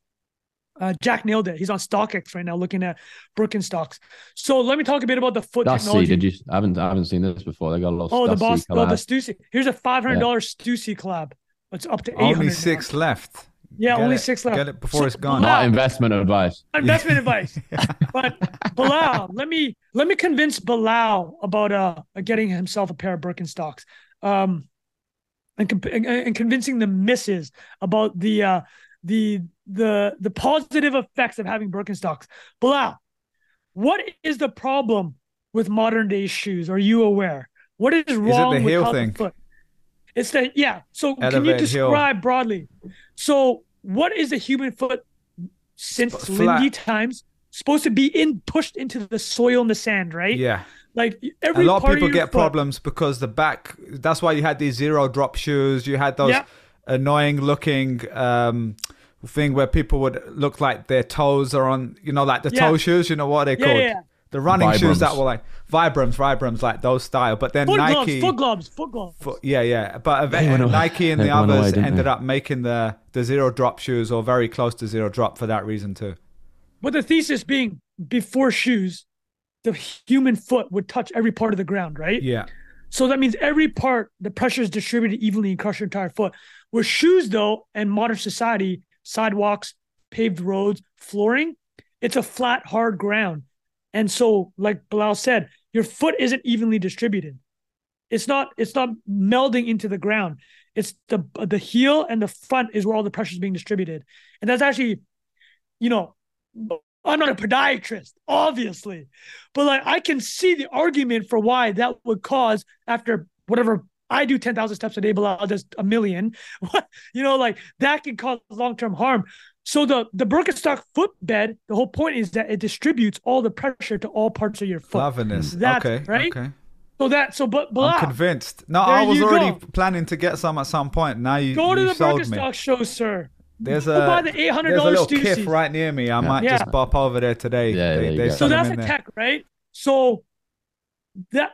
uh, Jack nailed it. He's on StockX right now, looking at Birkenstocks. So let me talk a bit about the foot Stussy, technology. Did you? I haven't. I haven't seen this before. They got a lot. Of oh, the boss. Collab. Oh, the Stussy. Here's a five hundred dollars yeah. Stussy collab. It's up to eight. Only six left. Yeah, get only it, six left. Get it before so, it's gone. Not investment advice. Investment advice. But Bilal, let me let me convince Bilal about uh getting himself a pair of Birkenstocks. Um, and, and convincing the misses about the uh the the the positive effects of having Birkenstocks. Bilal, what is the problem with modern day shoes? Are you aware? What is wrong the with heel how thing? the foot? It's the yeah. So can you Elevated heel. describe broadly? So what is the human foot since flat. Lindy times supposed to be in pushed into the soil and the sand, right? Yeah. Like every A lot of people your get foot- problems because the back. That's why you had these zero drop shoes. You had those Yeah. annoying looking um, thing where people would look like their toes are on. You know, like the Yeah. toe shoes. You know what they're Yeah, called? yeah, yeah. The running shoes that were like Vibrams, Vibrams, like those style. But then Foot Nike. gloves, foot gloves, foot gloves. Fo- yeah, yeah, but They went away. Nike and the They went away, others ended they? up making the the zero drop shoes or very close to zero drop for that reason too. But the thesis being before shoes, the human foot would touch every part of the ground, right? Yeah, So that means every part, the pressure is distributed evenly across your entire foot. With shoes, though, and modern society, sidewalks, paved roads, flooring, it's a flat, hard ground. And so, like Bilal said, your foot isn't evenly distributed. It's not, it's not melding into the ground. It's the the heel and the front is where all the pressure is being distributed. And that's actually, you know, I'm not a podiatrist, obviously, but like I can see the argument for why that would cause after whatever I do 10,000 steps a day, Bilal does a million. What you know, like that can cause long term harm. So the the Birkenstock footbed, the whole point is that it distributes all the pressure to all parts of your foot. cleverness. That's okay, right. okay. So that so but Bilal, I'm ah, convinced. No, There I was already go. planning to get some at some point. Now you, go to you the sold me. Birkenstock show, sir. There's a buy the $800 there's a little Stussies. kiff right near me. I might Yeah. just bop over there today. Yeah, they, there you they go. sell So that's a there. tech, right? So that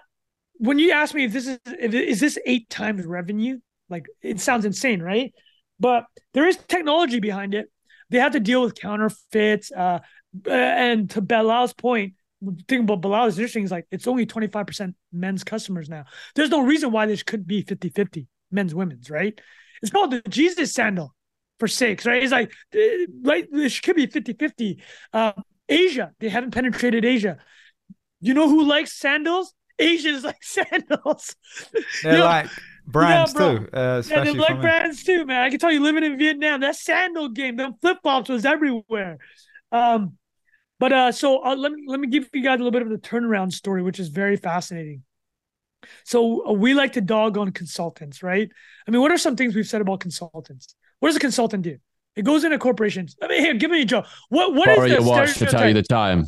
when you ask me if this is is this eight times revenue, like it sounds insane, right? But there is technology behind it. They have to deal with counterfeits. Uh, uh, and to Bilal's point, thing about Bilal is interesting is like it's only 25% men's customers now. There's no reason why this couldn't be 50-50, men's, women's, right? It's called the Jesus sandal for sakes, right? It's like uh, right, this could be 50-50. Uh, Asia, they haven't penetrated Asia. You know who likes sandals? Asians like sandals. They're Yeah. like brands bro. too, uh, Yeah, especially they like brands too, man. I can tell you living in Vietnam, that sandal game, them flip flops was everywhere. Um, but uh, so uh, let me let me give you guys a little bit of the turnaround story, which is very fascinating. So uh, we like to dog on consultants, right? I mean, what are some things we've said about consultants? What does a consultant do? It goes into corporations. I mean, here, give me a joke. What what is Borrow the your watch to tell you the time.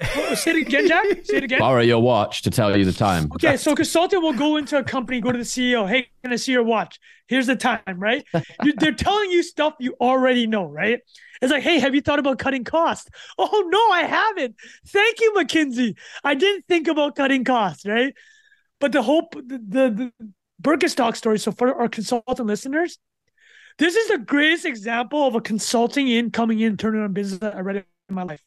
The say it again, Jack? Say it again. Borrow your watch to tell you the time. Okay, so consultant will go into a company, go to the CEO. Hey, can I see your watch? Here's the time, right? You, they're telling you stuff you already know, right? It's like, hey, have you thought about cutting costs? Oh no, I haven't. Thank you, McKinsey. I didn't think about cutting costs, right? But the whole the the, the Birkenstock story. So for our consultant listeners, this is the greatest example of a consulting in coming in turning on business that I read in my life.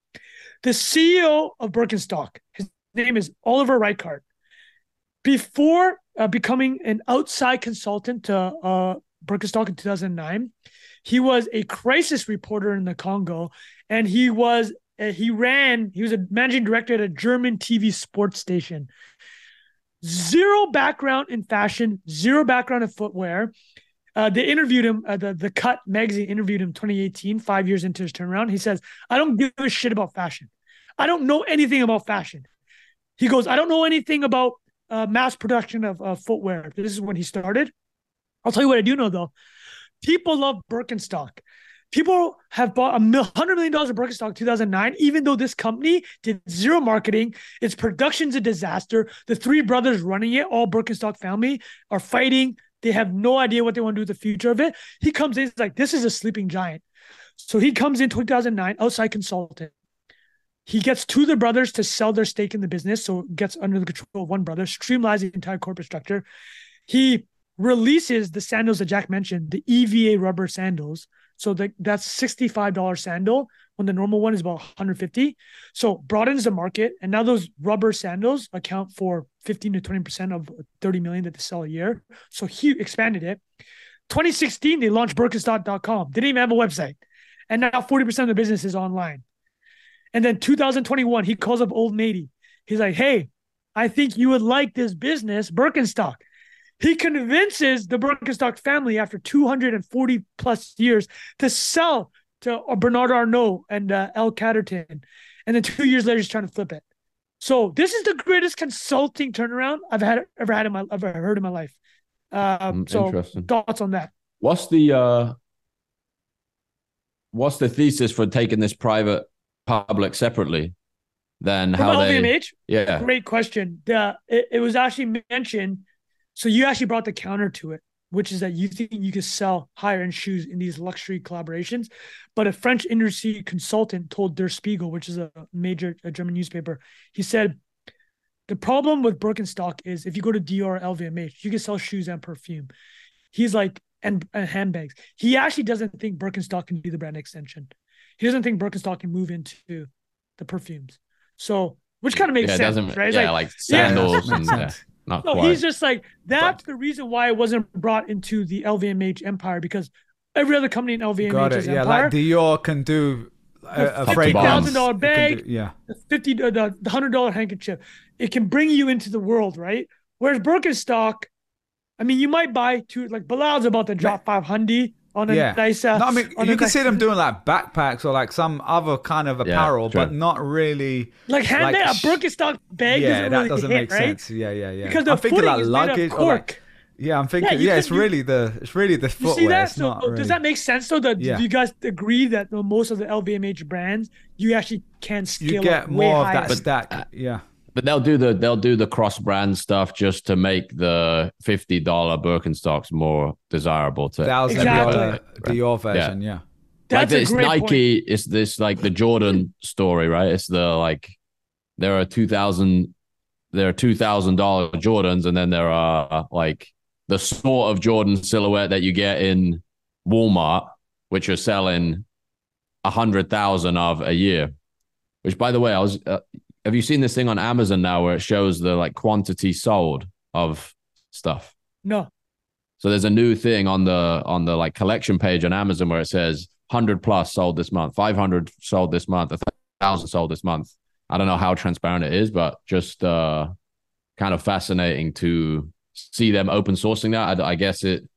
The CEO of Birkenstock, his name is Oliver Reichert. Before uh, becoming an outside consultant to uh, Birkenstock in 2009, he was a crisis reporter in the Congo, and he was uh, he ran he was a managing director at a German TV sports station. Zero background in fashion, zero background in footwear. Uh, they interviewed him. Uh, the the Cut magazine interviewed him 2018, five years into his turnaround. He says, "I don't give a shit about fashion. I don't know anything about fashion." He goes, "I don't know anything about uh, mass production of uh, footwear." This is when he started. I'll tell you what I do know though. People love Birkenstock. People have bought a hundred million dollars of Birkenstock in 2009, even though this company did zero marketing. Its production's a disaster. The three brothers running it, all Birkenstock family, are fighting. They have no idea what they want to do with the future of it. He comes in, he's like, this is a sleeping giant. So he comes in 2009, outside consultant. He gets two of the brothers to sell their stake in the business. So it gets under the control of one brother, streamlines the entire corporate structure. He releases the sandals that Jack mentioned, the EVA rubber sandals. So the, that's $65 sandal when the normal one is about 150. So broadens the market. And now those rubber sandals account for 15 to 20% of 30 million that they sell a year. So he expanded it. 2016, they launched Birkenstock.com. Didn't even have a website. And now 40% of the business is online. And then 2021, he calls up Old Matey. He's like, hey, I think you would like this business, Birkenstock. He convinces the Birkenstock family after 240 plus years to sell to uh, Bernard Arnault and uh, L Catterton. And then two years later, he's trying to flip it. So this is the greatest consulting turnaround I've had ever had in my ever heard in my life. Uh, Mm, so interesting. thoughts on that? What's the uh what's the thesis for taking this private public separately? Then how they LVMH, yeah great question. The it, it was actually mentioned. So you actually brought the counter to it, which is that you think you could sell higher end shoes in these luxury collaborations, but a French industry consultant told Der Spiegel, which is a major a German newspaper, he said the problem with Birkenstock is if you go to Dior or LVMH, you can sell shoes and perfume. He's like and, and handbags. He actually doesn't think Birkenstock can be the brand extension. He doesn't think Birkenstock can move into the perfumes. So, which kind of makes yeah, sense, right? Yeah like, like sandals and yeah, sense. Not no, quite. he's just like that's the reason why it wasn't brought into the LVMH empire because every other company in LVMH's Got it. Yeah, empire, like Dior can do a, a The fragrance. $50,000 It bag. do- yeah. the fifty, uh, the the hundred dollar handkerchief, it can bring you into the world, right? Whereas Birkenstock, I mean, you might buy two. Like Bilal's about to drop five hundred on a Yeah. nice. Uh, no, I mean on you can nice- see them doing like backpacks or like some other kind of apparel, true. but not really. like handbag. like a sh- Birkenstock bag yeah, doesn't that really doesn't hit, make right? sense. Yeah, yeah, yeah. Because the I'm thinking footing like is made luggage of or like cork. yeah, I'm thinking you yeah, can- it's you- really the it's really the You footwear. see that? It's So not really. does that make sense? though? that Yeah. do you guys agree that most of the LVMH brands you actually can scale you get up more way of higher. that stack. yeah. But they'll do the they'll do the cross brand stuff just to make the fifty dollar Birkenstocks more desirable to Thousand Exactly. dollar Dior version, yeah. That's like a this great Nike is this like the Jordan story, right? It's the like there are two thousand there are two thousand dollar Jordans, and then there are like the sort of Jordan silhouette that you get in Walmart, which are selling a hundred thousand of a year. Which, by the way, I was. Uh, have you seen this thing on Amazon now where it shows the like quantity sold of stuff? No, So there's a new thing on the on the like collection page on Amazon where it says 100 plus sold this month, 500 sold this month, a thousand sold this month. I don't know how transparent it is, but just uh, kind of fascinating to see them open sourcing that. I, I guess it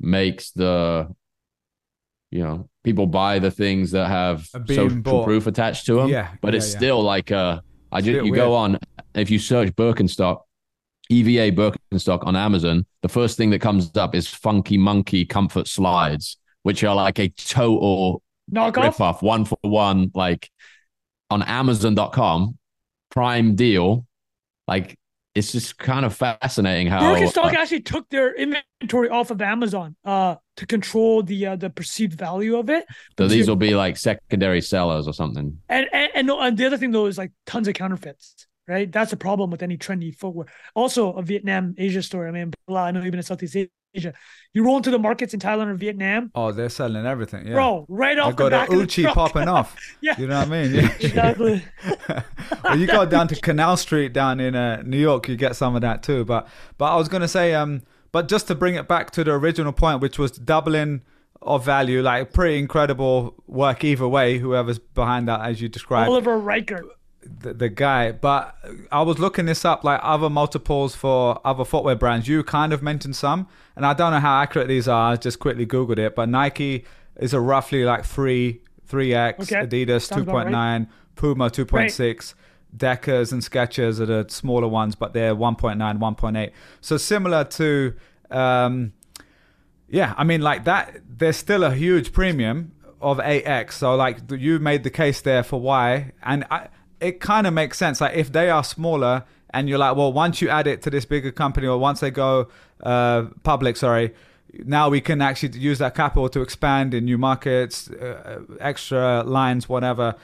makes the you know people buy the things that have social bought. proof attached to them. Yeah, but yeah, it's yeah. still like uh, I It's just you go on if you search Birkenstock EVA Birkenstock on Amazon, the first thing that comes up is Funky Monkey Comfort Slides, which are like a total knockoff. rip off, one for one, like on Amazon.com, prime deal. Like it's just kind of fascinating how Birkenstock uh, actually took their inventory off of Amazon uh, to control the uh, the perceived value of it. so these will be like secondary sellers or something. And and, and no, and the other thing though is like tons of counterfeits. Right, that's a problem with any trendy footwear. Also, a Vietnam Asia story. I mean, blah, I know been in Southeast Asia. You roll into the markets in Thailand or Vietnam, Oh, they're selling everything. Yeah. bro. Right I off the got back the Uchi truck. popping off. Yeah. You know what I mean? Yeah. Exactly. well, you go down to Canal Street down in uh, New York, you get some of that too. But but I was gonna say, um, but just to bring it back to the original point, which was doubling of value, like pretty incredible work either way. Whoever's behind that, as you described, Oliver Reichert. The, the guy. But I was looking this up, like other multiples for other footwear brands. You kind of mentioned some, and I don't know how accurate these are. I just quickly googled it, but Nike is a roughly like three three x. Okay. Adidas two point Puma two point six. Deckers and Skechers are the smaller ones, but they're 1.9, 1.8. So similar to, um, yeah, I mean, like that, there's still a huge premium of 8x. So, like, you made the case there for why. And I, it kind of makes sense. Like, if they are smaller and you're like, well, once you add it to this bigger company or once they go uh, public, sorry, now we can actually use that capital to expand in new markets, uh, extra lines, whatever.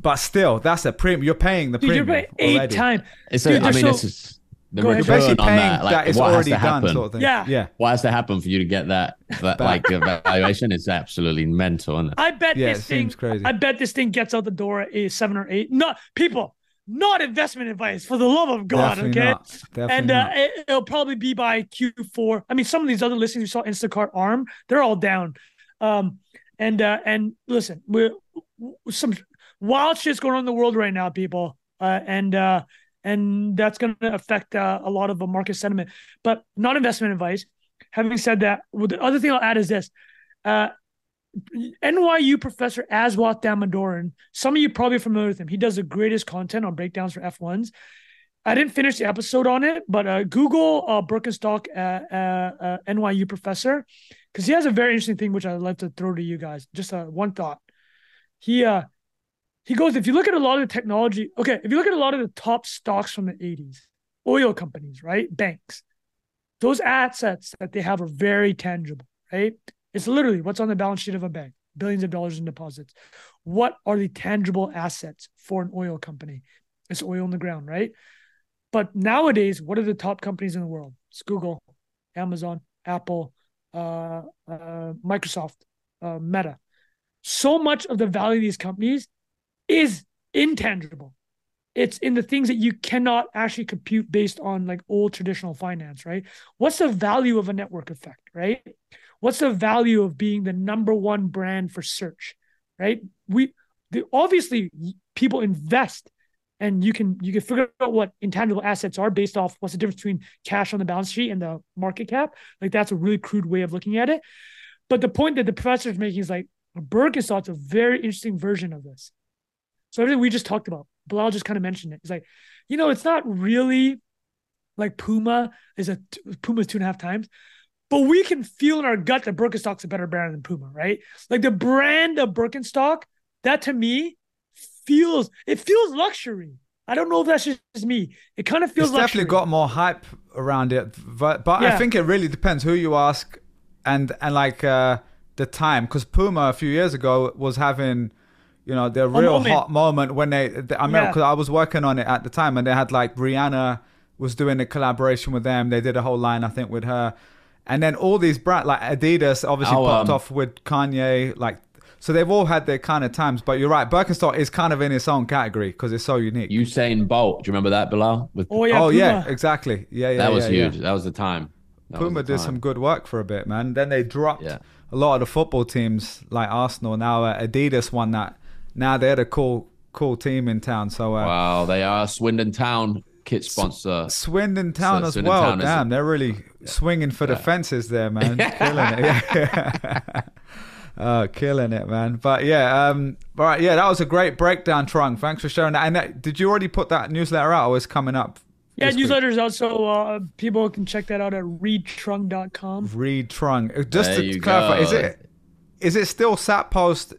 But still, that's a premium. You're paying the Dude, you're premium paying eight times. It's a, Dude, I mean, so- this is the Go ahead. You're return basically on paying that. Like, that it's what has already to done, happen? sort of thing. Yeah. Yeah. What has to happen for you to get that, that like evaluation? It's absolutely mental, isn't it? I bet Yeah, this it thing. seems crazy. I bet this thing gets out the door at a seven or eight. Not people. Not investment advice for the love of God. Definitely okay. not. Definitely and uh, it, it'll probably be by Q4. I mean, some of these other listings you saw, Instacart, Arm, they're all down. Um, and uh, and listen, we're some wild shit's going on in the world right now, people. Uh, and uh, and that's going to affect uh, a lot of the market sentiment. But not investment advice. Having said that, well, the other thing I'll add is this: uh, NYU professor Aswath Damodaran. Some of you probably familiar with him. He does the greatest content on breakdowns for F1s. I didn't finish the episode on it, but uh, Google uh, Birkenstock uh, uh, uh, NYU professor because he has a very interesting thing which I'd like to throw to you guys. Just uh, one thought. He he goes if you look at a lot of the technology. Okay, if you look at a lot of the top stocks from the '80s, oil companies, right, banks, those assets that they have are very tangible, right? It's literally what's on the balance sheet of a bank, billions of dollars in deposits. What are the tangible assets for an oil company? It's oil in the ground, right? But nowadays, what are the top companies in the world? It's Google, Amazon, Apple, uh, uh, Microsoft, uh, Meta. So much of the value of these companies is intangible. It's in the things that you cannot actually compute based on like old traditional finance, right? What's the value of a network effect, right? What's the value of being the number one brand for search, right? We the, obviously people invest and you can you can figure out what intangible assets are based off what's the difference between cash on the balance sheet and the market cap. Like that's a really crude way of looking at it. But the point that the professor is making is like Birkenstock's a very interesting version of this. So everything we just talked about, Bilal just kind of mentioned it. It's like, you know, it's not really like Puma is a Puma's two and a half times, but we can feel in our gut that Birkenstock's a better brand than Puma, right? Like the brand of Birkenstock, that to me feels it feels luxury. I don't know if that's just me. It kind of feels like it's luxury. definitely got more hype around it, but but I think it really depends who you ask, and and like uh, the time. Because Puma a few years ago was having, you know, their real moment. hot moment when they. they I remember Yeah. because I was working on it at the time, and they had like Rihanna was doing a collaboration with them. They did a whole line, I think, with her, and then all these brands like Adidas obviously Oh, popped um, off with Kanye, like. So they've all had their kind of times, but you're right. Birkenstock is kind of in its own category because it's so unique. Usain Bolt. Do you remember that, Bilal? With oh yeah, oh Puma. yeah, exactly. Yeah, yeah. that was yeah, yeah. huge. That was the time. That Puma the did time. some good work for a bit, man. Then they dropped Yeah. a lot of the football teams like Arsenal. Now uh, Adidas won that. Now they had a cool, cool team in town. So uh, Wow, they are Swindon Town kit sponsor. Swindon Town So as Swindon well. Town is- Damn, they're really swinging for the fences there, man. killing it. Yeah. Oh, killing it, man! But yeah, um, all right, yeah, that was a great breakdown, Trung. Thanks for sharing that. And that, did you already put that newsletter out, or is coming up? Yeah, this week? newsletters out, so uh, people can check that out at readtrung.com. Read Trung. Uh, Just There to you clarify, is it is it still SatPost,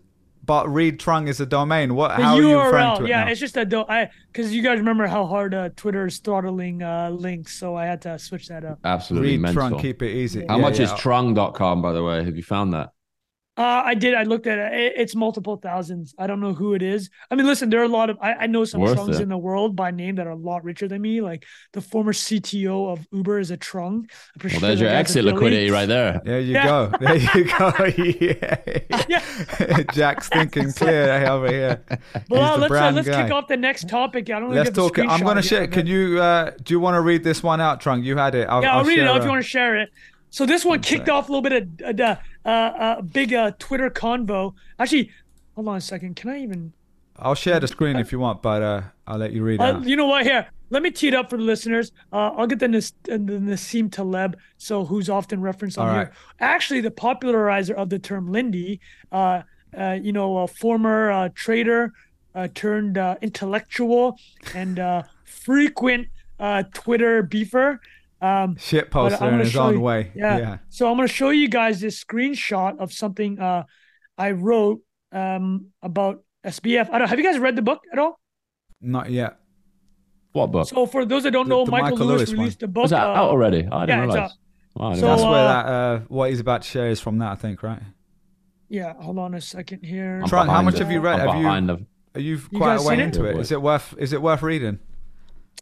but Read Trung is a domain? What? The How are you referring URL, to it yeah, now? it's just a do- I because you guys remember how hard uh, Twitter is throttling uh, links, so I had to switch that up. Absolutely Read mental. Trung, keep it easy. How Yeah, much yeah. is trung.com, by the way? Have you found that? Uh, I did. I looked at it. it. It's multiple thousands. I don't know who it is. I mean, listen, there are a lot of. I, I know some Worth trungs it. in the world by name that are a lot richer than me. Like the former CTO of Uber is a trunk. I'm pretty Well, sure there's your exit Billy. liquidity right there. There you Yeah. go. There you go. yeah. Jack's thinking clear over here. Well, He's let's uh, let's guy. kick off the next topic. I don't want Let's get talk. I'm gonna share. but- Can you? Uh, do you want to read this one out, Trung? You had it. I'll, yeah, I'll, read it out if you want to share it. So this one kicked off a little bit of a uh, uh, big uh, Twitter convo. Actually, hold on a second. Can I even? I'll share the screen if you want, but uh, I'll let you read it. Uh, you know what? Here, let me tee it up for the listeners. Uh, I'll get the, Nas- uh, the Nassim Taleb, so who's often referenced on All here. right. Actually, the popularizer of the term Lindy, uh, uh, you know, a former uh, trader uh, turned uh, intellectual and uh, frequent uh, Twitter beefer. Um, Shit poster in his own you- way. yeah. yeah. So I'm going to show you guys this screenshot of something uh, I wrote um, about SBF. I don't. Have you guys read the book at all? Not yet. What book? So for those that don't The- know, the Michael, Michael Lewis, Lewis released a book. Was that uh, out already? I didn't yeah, realize. Wow, So, That's realize. where uh, that uh, what he's about to share is from that, I think, right? Yeah, hold on a second here. I'm how much it. have you read? I'm Have you- behind the- Are you You quite guys way into it? Yeah, Is it worth? Is it worth reading?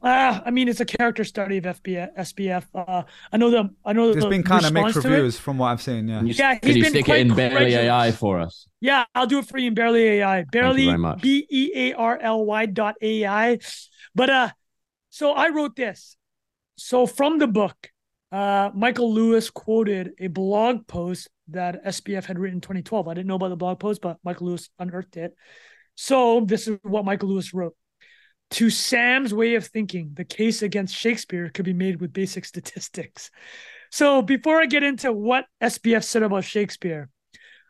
Uh, I mean, it's a character study of FBF. SBF. Uh, I know the. I know There's the been kind of mixed response it. reviews from what I've seen. Yeah. You, Yeah, can he's you been stick it quite in barely credulous. AI for us? Yeah, I'll do it for you in Bearly AI. Barely very much. B E A R L Y dot AI. But uh, so I wrote this. So from the book, uh, Michael Lewis quoted a blog post that SBF had written in 2012. I didn't know about the blog post, but Michael Lewis unearthed it. So this is what Michael Lewis wrote. To Sam's way of thinking, the case against Shakespeare could be made with basic statistics. So before I get into what SBF said about Shakespeare,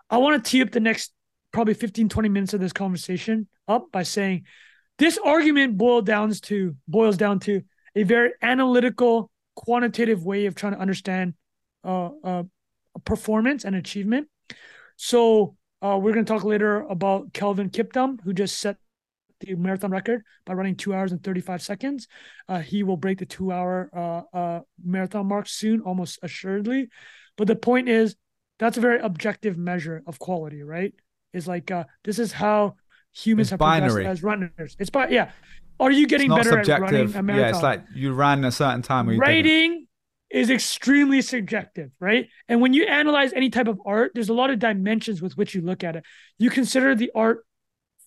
I want to tee up the next probably 15, 20 minutes of this conversation up by saying this argument boils down to boils down to a very analytical, quantitative way of trying to understand uh, uh, performance and achievement. So uh, we're going to talk later about Kelvin Kiptum, who just set the marathon record by running two hours and 35 seconds. Uh, he will break the two hour uh, uh, marathon mark soon, almost assuredly. But the point is, that's a very objective measure of quality, right? Is like uh, this is how humans It's have binary. progressed as runners. It's by yeah. Are you getting better at running subjective. a marathon? Yeah, it's like you ran a certain time. Or you didn't. writing is extremely subjective, right? And when you analyze any type of art, there's a lot of dimensions with which you look at it. You consider the art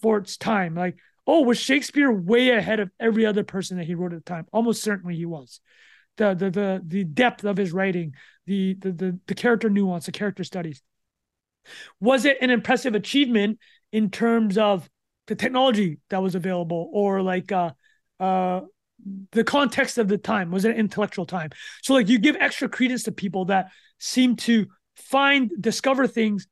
for its time. Like, oh, was Shakespeare way ahead of every other person that he wrote at the time? Almost certainly he was. The the the the depth of his writing, the the the, the character nuance, the character studies. Was it an impressive achievement in terms of the technology that was available or like uh uh the context of the time was it an intellectual time so like you give extra credence to people that seem to find discover things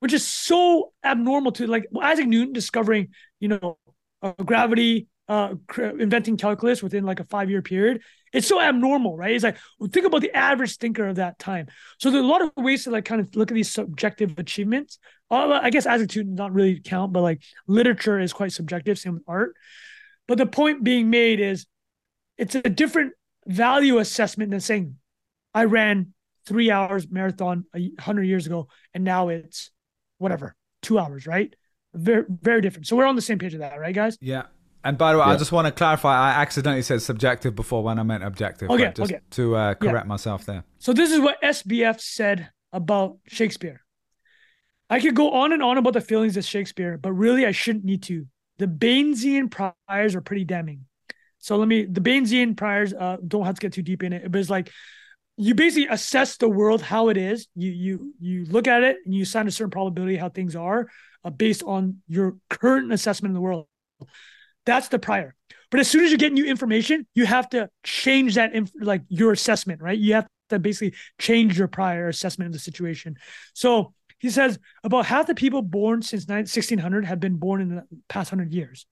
which is so abnormal to like isaac newton discovering you know uh, gravity uh inventing calculus within like a five year period it's so abnormal right? It's like well, think about the average thinker of that time. So there's a lot of ways to like kind of look at these subjective achievements. Uh, i guess newton not really count but like literature is quite subjective same with art. But the point being made is it's a different value assessment than saying I ran three hours marathon a hundred years ago and now it's whatever two hours, right? Very very different. So we're on the same page of that, right, guys? Yeah. And by the way, I just want to clarify. I accidentally said subjective before when I meant objective. Okay, just okay. to uh, correct myself there. So this is what SBF said about Shakespeare. I could go on and on about the feelings of Shakespeare, but really I shouldn't need to. The Bayesian priors are pretty damning. So let me the Bayesian priors uh, don't have to get too deep in it, but it's like you basically assess the world how it is. You you you look at it and you assign a certain probability how things are uh, based on your current assessment of the world. That's the prior. But as soon as you get new information, you have to change that inf- like your assessment, right? You have to basically change your prior assessment of the situation. So he says about half the people born since 1600 have been born in the past 100 years.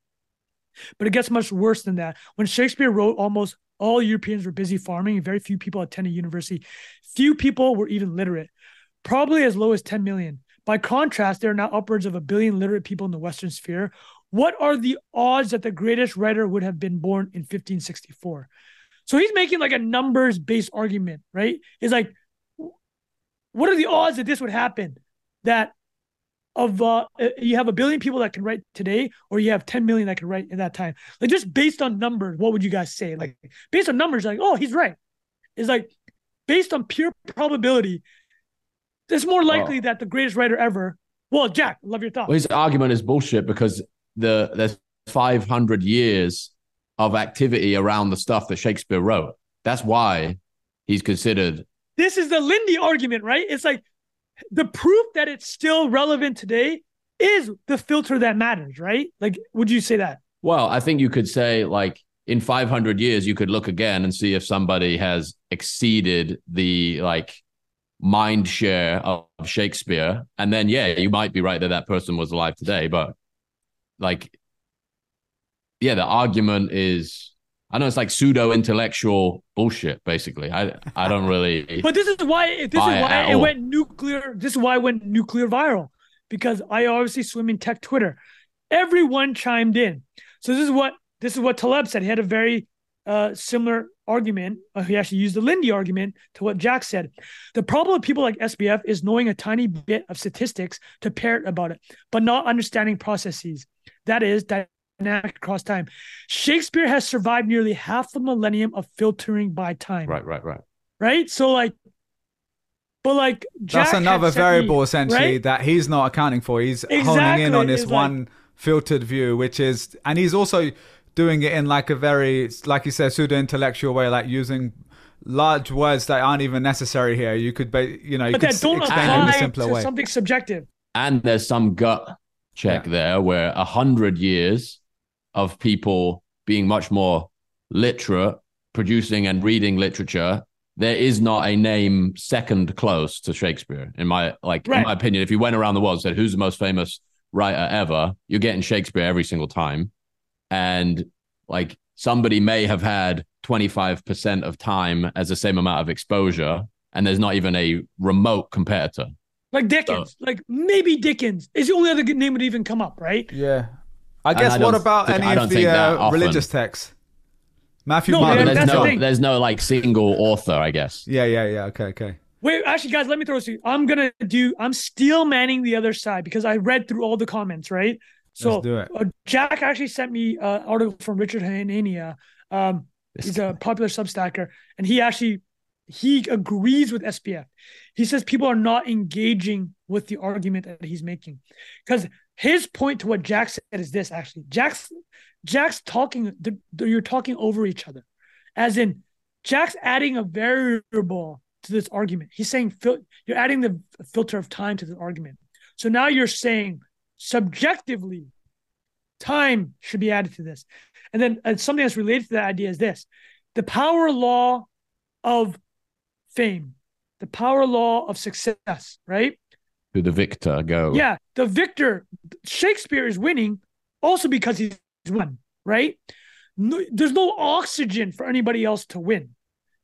But it gets much worse than that. When Shakespeare wrote, almost all Europeans were busy farming, and very few people attended university. Few people were even literate, probably as low as 10 million. By contrast, there are now upwards of a billion literate people in the Western sphere. What are the odds that the greatest writer would have been born in 1564? So he's making like a numbers based argument, right? It's like, what are the odds that this would happen? That of uh, you have a billion people that can write today, or you have 10 million that can write in that time. Like just based on numbers, what would you guys say? Like based on numbers, like, oh, he's right. It's like based on pure probability, it's more oh. likely Well- that the greatest writer ever. Well, Jack, love your thoughts. Well, his argument is bullshit because the there's 500 years of activity around the stuff that Shakespeare wrote. That's why he's considered. this is the Lindy argument, right? It's like the proof that it's still relevant today is the filter that matters, right? Like, would you say that? Well, I think you could say like in 500 years, you could look again and see if somebody has exceeded the like mind share of Shakespeare, and then yeah, you might be right that that person was alive today, but like, yeah, the argument is. I know it's like pseudo intellectual bullshit, basically. I I don't really. But this is why this is it why at it went nuclear. This is why it went nuclear viral because I obviously swim in tech Twitter. Everyone chimed in. So this is what this is what Taleb said. He had a very uh, similar argument. Uh, he actually used the Lindy argument to what Jack said. The problem with people like SBF is knowing a tiny bit of statistics to parrot about it, but not understanding processes. That is dynamic across time. Shakespeare has survived nearly half the millennium of filtering by time Right, right, right. right? So like, but like Jack That's another sent me- variable essentially right? that he's not accounting for. He's honing in on this it's like- one filtered view, which is, and he's also doing it in like a very, like you said, pseudo intellectual way, like using large words that aren't even necessary here. You could, ba- you know, you but could that s- don't explain it in a apply simpler to way. something subjective. and there's some gut check Yeah. there where a hundred years of people being much more literate, producing and reading literature, there is not a name second close to Shakespeare in my like Right. in my opinion. If you went around the world and said who's the most famous writer ever, you're getting Shakespeare every single time. And like somebody may have had 25% of time as the same amount of exposure, and there's not even a remote competitor. Like Dickens, like maybe Dickens is the only other good name would even come up, right? Yeah. I guess I what about think- any of the uh, religious texts? Matthew No, Mark. man, But there's that's the no there's no like single author, I guess. Yeah, yeah, yeah. Okay, okay. Wait, actually, guys, let me throw this to you. I'm gonna do. I'm steel manning the other side because I read through all the comments, right? So Let's do it. uh, Jack actually sent me an article from Richard Hanania. Um, he's a popular Substacker, and he actually he agrees with SBF. He says people are not engaging with the argument that he's making because his point to what Jack said is this: actually, Jack's Jack's talking. th- th- You're talking over each other, as in Jack's adding a variable to this argument. He's saying fil- you're adding the filter of time to the argument. So now you're saying subjectively, time should be added to this. And then uh, something that's related to that idea is this the power law of fame, the power law of success, right? To the victor go. Yeah, the victor, Shakespeare is winning also because he's won, right? No, there's no oxygen for anybody else to win.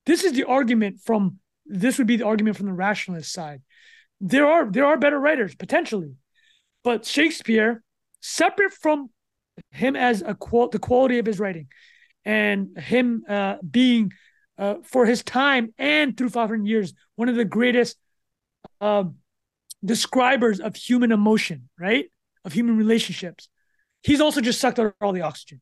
This is the argument from this would be the argument from the rationalist side. There are there are better writers potentially, but Shakespeare, separate from him as a qual the quality of his writing, and him uh, being uh, for his time and through 500 years one of the greatest um, describers of human emotion, right? Of human relationships. He's also just sucked out all the oxygen.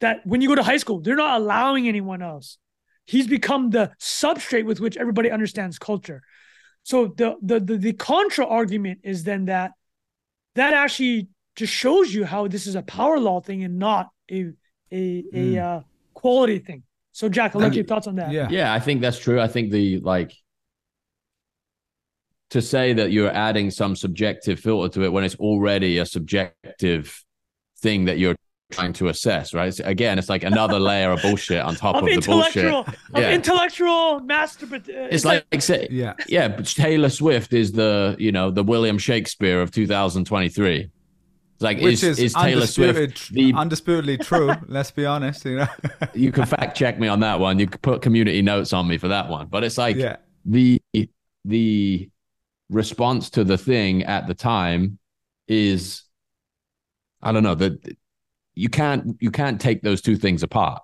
That when you go to high school, they're not allowing anyone else. He's become the substrate with which everybody understands culture. So the the the, the contra argument is then that that actually just shows you how this is a power law thing and not a a a uh, quality thing. So Jack, I'll let your thoughts on that. Yeah. Yeah, I think that's true. I think the like to say that you're adding some subjective filter to it when it's already a subjective thing that you're trying to assess, right? It's, again, it's like another layer of bullshit on top Of of, the bullshit. of Yeah. intellectual masturbate. Uh, it's like, say, Yeah. yeah, but Taylor Swift is the you know the William Shakespeare of 2023. It's like Which is, is, is Taylor Swift the undisputedly true. let's be honest. You know. you can fact check me on that one. You could put community notes on me for that one. But it's like yeah. the the response to the thing at the time is I don't know that you can't you can't take those two things apart.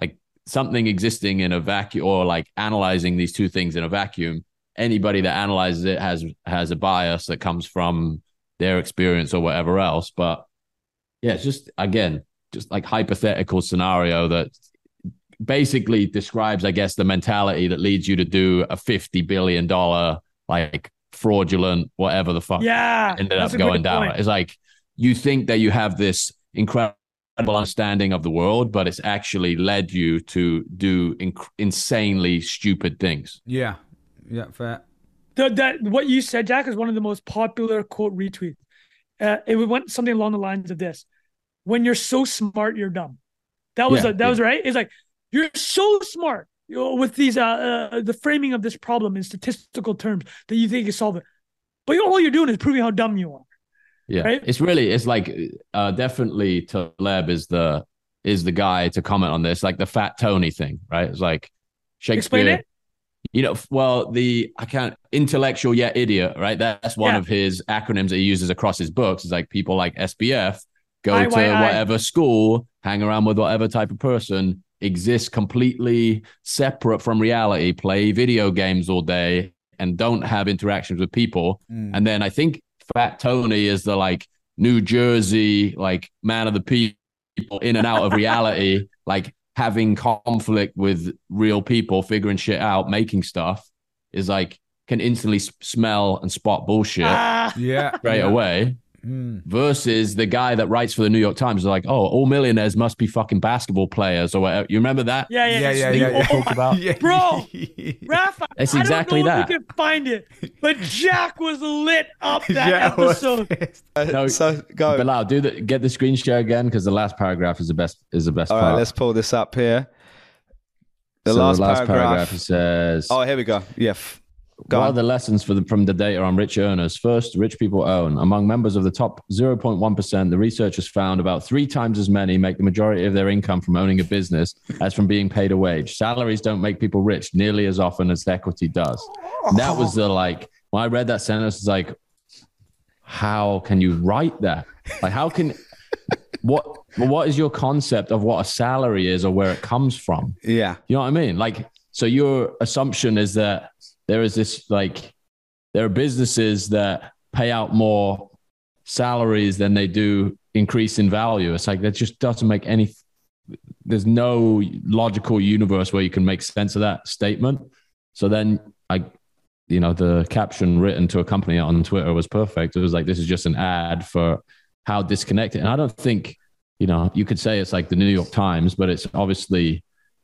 Like something existing in a vacuum or like analyzing these two things in a vacuum. Anybody that analyzes it has has a bias that comes from their experience or whatever else. But yeah, it's just again, just like hypothetical scenario that basically describes, I guess, the mentality that leads you to do a fifty billion dollar like fraudulent whatever the fuck yeah, ended up going down. point. It's like you think that you have this incredible understanding of the world, but it's actually led you to do inc- insanely stupid things. Yeah. Yeah. Fair. The, that what you said, Jack, is one of the most popular quote retweets. Uh, it went something along the lines of this: "When you're so smart, you're dumb." That was Yeah, a, that was right. It's like you're so smart you know, with these uh, uh the framing of this problem in statistical terms that you think you solve it, but all you're doing is proving how dumb you are. Yeah, Right? it's really it's like uh, definitely Taleb is the is the guy to comment on this, like the Fat Tony thing, right? It's like Shakespeare. Explain it. You know, well, the I can't intellectual yet idiot, right? That's one Yeah. of his acronyms that he uses across his books. It's like people like SBF go to IYI. whatever school, hang around with whatever type of person, exist completely separate from reality, play video games all day, and don't have interactions with people. Mm. And then I think Fat Tony is the like New Jersey like man of the people in and out of reality, like having conflict with real people, figuring shit out, making stuff is like can instantly smell and spot bullshit Ah, Yeah. straight yeah. away. Mm. Versus the guy that writes for the New York Times is like, oh, all millionaires must be fucking basketball players or whatever. You remember that? yeah, yeah, Yeah. it's Yeah. Yeah. oh, yeah. about. Yeah. Bro. Rafa, It's I exactly don't know that. if you can find it, but Jack was lit up that Yeah, episode. pissed. No, so go. Bilal, do the get the screen share again because the last paragraph is the best is the best All part. right, let's pull this up here. The So last, last paragraph. paragraph says Oh, here we go. Yeah. f- Go what are the lessons for the, from the data on rich earners? First, rich people own. Among members of the top 0.1%, the researchers found about three times as many make the majority of their income from owning a business as from being paid a wage. Salaries don't make people rich nearly as often as equity does. And that was the like, when I read that sentence, it's like, how can you write that? Like, how can, what, what is your concept of what a salary is or where it comes from? Yeah. You know what I mean? Like, so your assumption is that there is this like there are businesses that pay out more salaries than they do increase in value. It's like that just doesn't make any. There's no logical universe where you can make sense of that statement. So then I, you know, the caption written to a company on Twitter was perfect. It was like this is just an ad for how disconnected. And I don't think, you know, you could say it's like the New York Times, but it's obviously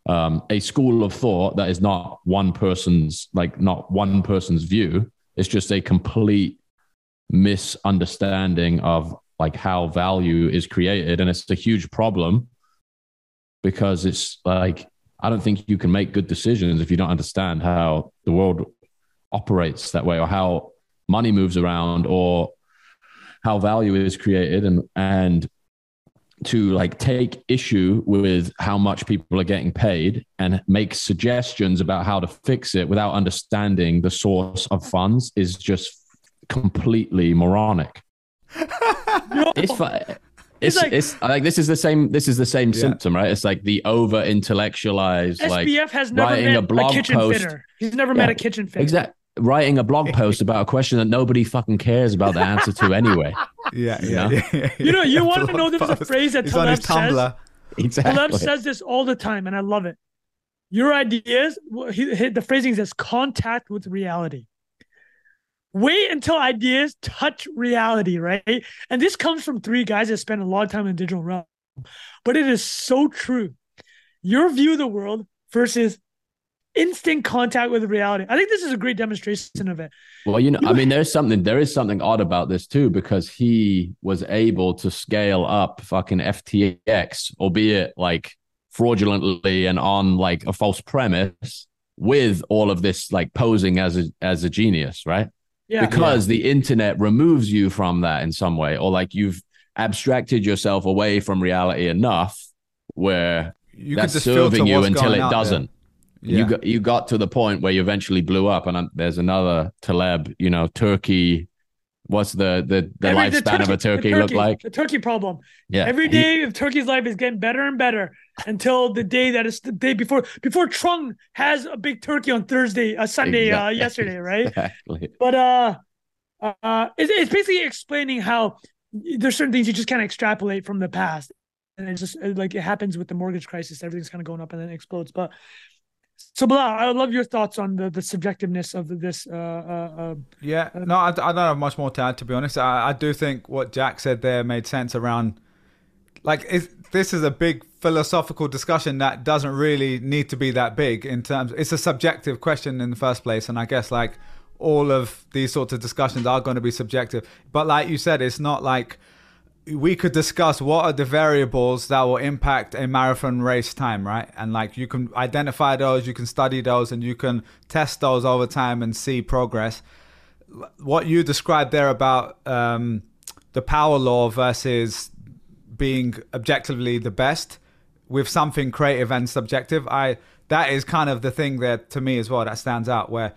um, a school of thought that is not one person's like not one person's view. It's just a complete misunderstanding of like how value is created, and it's a huge problem because it's like I don't think you can make good decisions if you don't understand how the world operates that way or how money moves around or how value is created and and to like take issue with how much people are getting paid and make suggestions about how to fix it without understanding the source of funds is just completely moronic. it's fu- it's like- it's like this is the same this is the same Yeah. symptom, right? It's like the over intellectualized like SBF has never writing met a a, blog kitchen post. fitter. He's never met a kitchen fitter. exact writing a blog post about a question that nobody fucking cares about the answer to anyway. Yeah, You know? yeah, yeah. You know, you want to know there's a phrase that He's on Taleb says? Tumblr. Exactly. Taleb says this all the time, and I love it. Your ideas, well, he, he- the phrasing says contact with reality. Wait until ideas touch reality, right? And this comes from three guys that spend a lot of time in the digital realm. But it is so true. Your view of the world versus instant contact with reality. I think this is a great demonstration of it. Well, you know, I mean, there's something, there is something odd about this too, because he was able to scale up fucking FTX, albeit like fraudulently and on like a false premise with all of this like posing as a, as a genius, right? Yeah. because the internet removes you from that in some way, or like you've abstracted yourself away from reality enough where You can that's just serving you until going it out there. Yeah. You got you got to the point where you eventually blew up, and um, there's another Taleb. You know, Turkey. What's the the, the Every- lifespan of a the turkey, look like? The turkey problem. Yeah, Every day of Turkey's life is getting better and better until the day that is the day before before Trung has a big turkey on Thursday, uh, Sunday, uh, yesterday, right? Exactly. But uh, uh, it's, it's basically explaining how there's certain things you just can't extrapolate from the past, and it's just uh, like it happens with the mortgage crisis. Everything's kind of going up and then it explodes. But so, Bilal, I love your thoughts on the the subjectiveness of this. Uh, uh, uh, Yeah, no, I, I don't have much more to add. To be honest, I, I do think what Jack said there made sense around. Like, it's, this is a big philosophical discussion that doesn't really need to be that big in terms. It's a subjective question in the first place, and I guess like all of these sorts of discussions are going to be subjective. But like you said, it's not like we could discuss what are the variables that will impact a marathon race time, right? And like you can identify those, you can study those, and you can test those over time and see progress. What you described there about um, the power law versus being objectively the best with something creative and subjective, I that is kind of the thing that to me as well that stands out where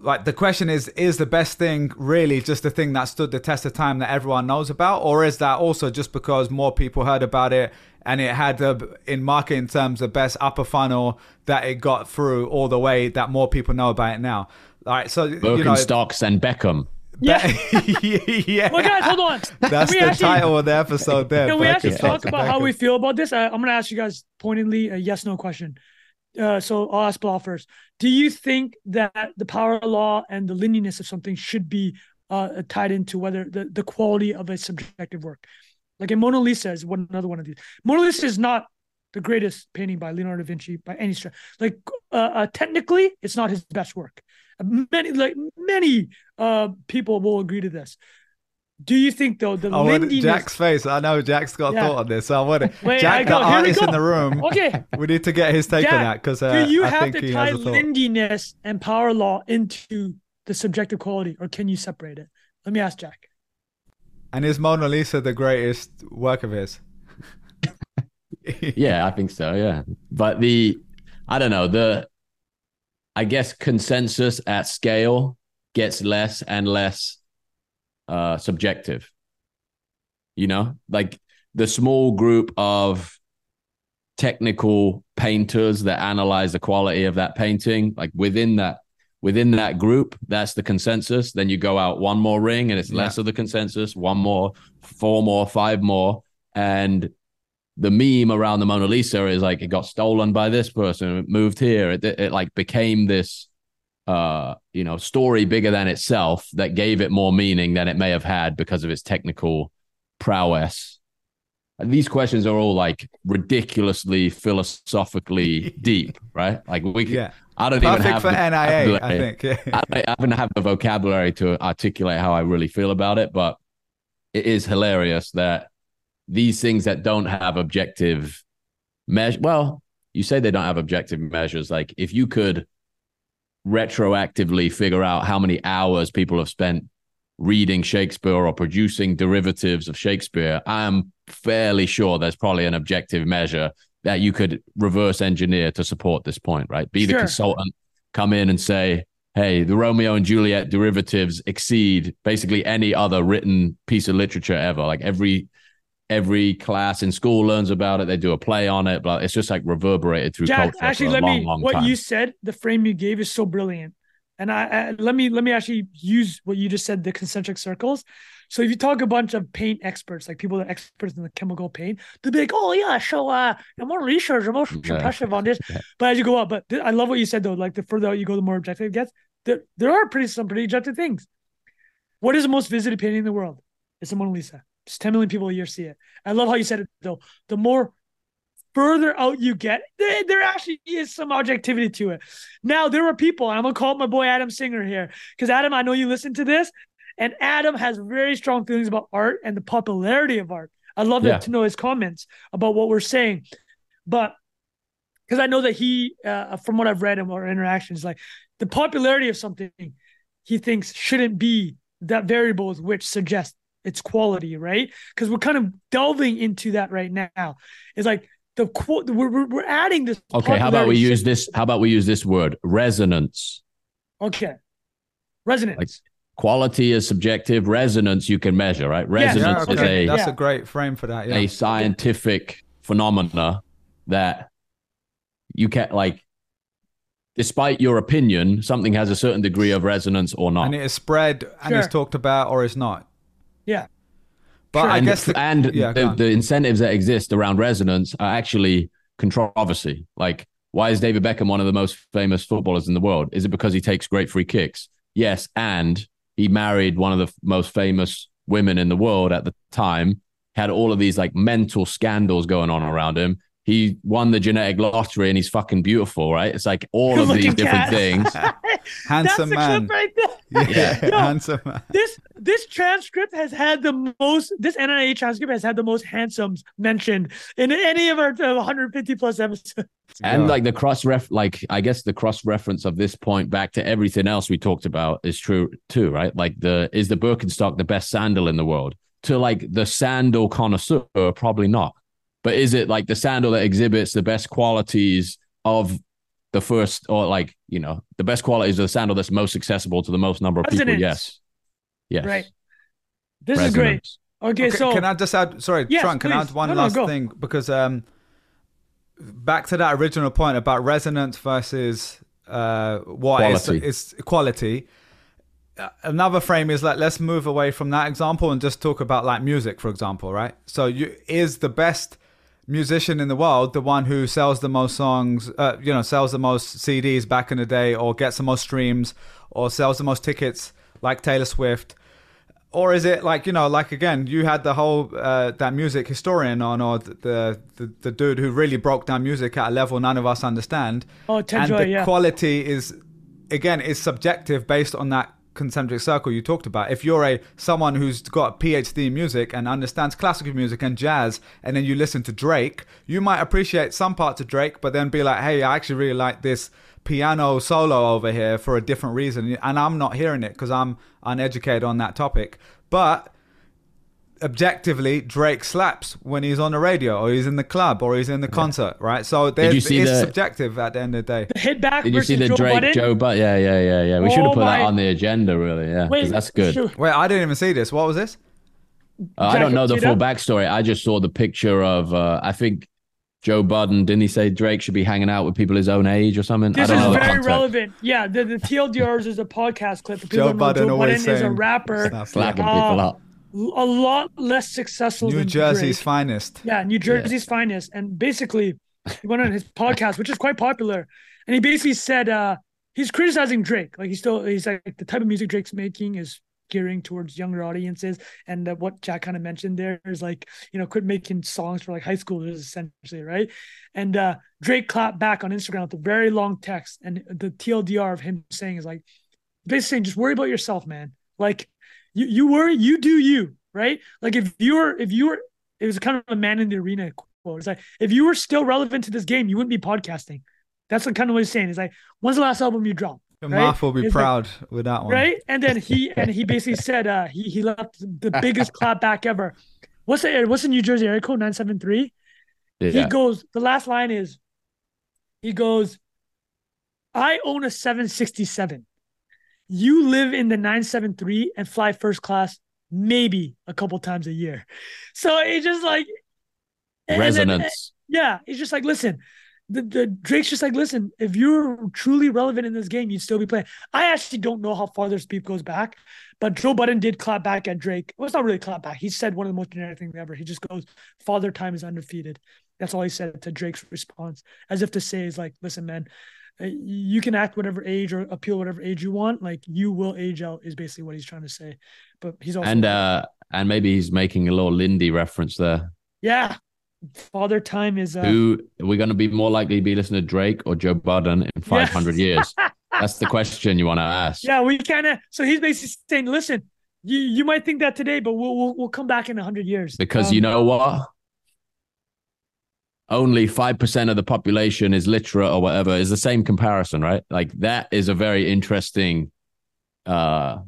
like the question is is the best thing really just the thing that stood the test of time that everyone knows about or is that also just because more people heard about it and it had the in marketing terms the best upper funnel that it got through all the way that more people know about it now all right so you know Birkenstocks and Beckham. yeah. yeah well, guys, hold on. that's We the actually- title of the episode there Can we actually talk and about how we feel about this? I, I'm going to ask you guys pointedly a yes no question. Uh, so I'll ask Bilal first. Do you think that the power of law and the linearness of something should be uh, tied into whether the, the quality of a subjective work? Like in Mona Lisa is one another one of these. Mona Lisa is not the greatest painting by Leonardo da Vinci by any stretch. Like uh, uh, technically, it's not his best work. Many like many uh, people will agree to this. Do you think though the I want lindiness? Jack's face. I know Jack's got a Yeah. thought on this. So I want to. Wait, I Jack, the go- here artist in the room. Okay, We need to get his take on that because do uh, you I have think to tie has lindiness and power law into the subjective quality, or can you separate it? Let me ask Jack. And is Mona Lisa the greatest work of his? Yeah, I think so. Yeah. But the, I don't know, the, I guess consensus at scale gets less and less uh, subjective. You know, like the small group of technical painters that analyze the quality of that painting, like within that, within that group, that's the consensus. Then you go out one more ring and it's Yeah. less of the consensus, one more, four more, five more. And the meme around the Mona Lisa is like it got stolen by this person, it moved here. It, it like became this uh you know story bigger than itself that gave it more meaning than it may have had because of its technical prowess. And these questions are all like ridiculously philosophically deep, right? Like we, can, Yeah. I don't even have for the NIA, I think. Yeah. I, I haven't have the vocabulary to articulate how I really feel about it, but it is hilarious that these things that don't have objective measure. Well, you say they don't have objective measures. Like if you could retroactively figure out how many hours people have spent reading Shakespeare or producing derivatives of Shakespeare, I'm fairly sure there's probably an objective measure that you could reverse engineer to support this point, right? Be the consultant, come in and say, hey, the Romeo and Juliet derivatives exceed basically any other written piece of literature ever. Like every every class in school learns about it. They do a play on it, but it's just like reverberated through Jack, culture actually, for a let long, me. long what time. you said, the frame you gave is so brilliant, and I, I let me let me actually use what you just said, the concentric circles. So if you talk a bunch of paint experts, like people that are experts in the chemical paint, they'll be like, "Oh yeah, so uh, I'm more research, I'm more impressive on this." But as you go up, but th- I love what you said though. Like the further out you go, the more objective it gets. There, there are pretty some pretty objective things. What is the most visited painting in the world? It's the Mona Lisa. Just 10 million people a year see it. I love how you said it though. The more further out you get, there, there actually is some objectivity to it. Now there are people, and I'm gonna call up my boy Adam Singer here, because Adam, I know you listen to this, and Adam has very strong feelings about art and the popularity of art. I'd love Yeah. to know his comments about what we're saying, but because I know that he, uh, from what I've read in our interactions, like the popularity of something, he thinks shouldn't be that variable with which suggests its quality, right? Because we're kind of delving into that right now. It's like the quote we're, we're, we're adding this. okay, how about we use this? How about we use this word resonance? Okay, resonance. Like, Quality is subjective. Resonance you can measure, right? Yes. Yeah, Resonance okay. is a That's Yeah. a great frame for that. Yeah. a scientific phenomena that you can't like despite your opinion something has a certain degree of resonance or not and it is spread and is talked about or is not. Yeah, But Sure. I and, guess the, and yeah, the, the incentives that exist around resonance are actually controversy. Like why is david beckham one of the most famous footballers in the world? Is it because he takes great free kicks? Yes and he married one of the most famous women in the world at the time had all of these like mental scandals going on around him. He won the genetic lottery and he's fucking beautiful right? It's like all of these different things handsome man. right there. Yeah, Yo, handsome man. this this transcript has had the most this NIA transcript has had the most handsomes mentioned in any of our uh, 150 plus episodes. And Yeah. like the cross ref, like I guess the cross reference of this point back to everything else we talked about is true too, right? Like the is the Birkenstock the best sandal in the world? To like the sandal connoisseur, probably not. But is it like the sandal that exhibits the best qualities of the first, or like you know, the best qualities of the sandal that's most accessible to the most number of people? Yes, yes, Right. This is great. Okay, Okay, so can I just add? Sorry, Yes, Trung. Can I add one No, no, last go. thing because um, back to that original point about resonance versus uh, what is Quality. is quality. Uh, Another frame is like let's move away from that example and just talk about like music, for example, right? So, you is the best musician in the world the one who sells the most songs, uh, you know, sells the most CDs back in the day, or gets the most streams, or sells the most tickets, like Taylor Swift? or is it like you know like again you had the whole uh, that music historian on or the, the the dude who really broke down music at a level none of us understand Oh, Ted and the yeah. quality is again is subjective based on that concentric circle you talked about. If you're a someone who's got a PhD in music and understands classical music and jazz, and then you listen to Drake, you might appreciate some parts of Drake, but then be like, hey, I actually really like this piano solo over here for a different reason, and I'm not hearing it because I'm uneducated on that topic. But objectively, Drake slaps when he's on the radio or he's in the club or he's in the concert, right? So there's, you see it's the- subjective at the end of the day. The hit back Did you see the Joe Drake Budden. Joe But Yeah, yeah, yeah, yeah. We should have Oh put that on the agenda, really. Yeah, 'cause Wait, that's good. shoot. Wait, I didn't even see this. What was this? Uh, I don't know the full that? backstory. I just saw the picture of. Uh, I think Joe Budden didn't he say Drake should be hanging out with people his own age or something? This I don't is know very context. relevant. Yeah, the, the TLDRs is a podcast clip. For people Joe who know Budden always Budden is a rapper, Stop Slapping Uh, people up. A lot less successful New than Jersey's Drake. finest. Yeah, New Jersey's finest. And basically, he went on his podcast, which is quite popular, and he basically said uh, he's criticizing Drake. Like he's still he's like the type of music Drake's making is gearing towards younger audiences, and uh, what Jack kind of mentioned there is like you know quit making songs for like high schoolers essentially, right? And uh, Drake clapped back on Instagram with a very long text, and the TLDR of him saying is like basically saying just worry about yourself, man. Like you you worry, you do you, right? Like if you're if you were it was kind of a man in the arena quote. It's like if you were still relevant to this game, you wouldn't be podcasting. That's what kind of what he's saying. It's like, when's the last album you dropped? The Right? Marth will be It's like- proud with that one. Right? And then he and he basically said uh he he left the biggest clap back ever. What's the what's the New Jersey area code? 973? He goes, the last line is he goes, I own a 767. You live in the 973 and fly first class maybe a couple times a year. So it's just like then- Resonance. yeah, It's just like, listen, the, the Drake's just like, listen, if you're truly relevant in this game, you'd still be playing. I actually don't know how far this beef goes back, but Joe Budden did clap back at Drake. Well, it's not really clap back. He said one of the most generic things ever. He just goes, Father Time is undefeated. That's all he said to Drake's response, as if to say, is like, listen, man, you can act whatever age or appeal whatever age you want. Like you will age out, is basically what he's trying to say. But he's also And uh, and maybe he's making a little Lindy reference there. yeah, Father Time is uh, Who are going to be more likely to be listening to Drake or Joe Budden in 500 years? That's the question you want to ask. Yeah, we kind of. So he's basically saying, "Listen, you you might think that today, but we'll we'll, we'll come back in hundred years." Because Um, you know what? Only 5% of the population is literate or whatever is the same comparison, right? Like that is a very interesting uh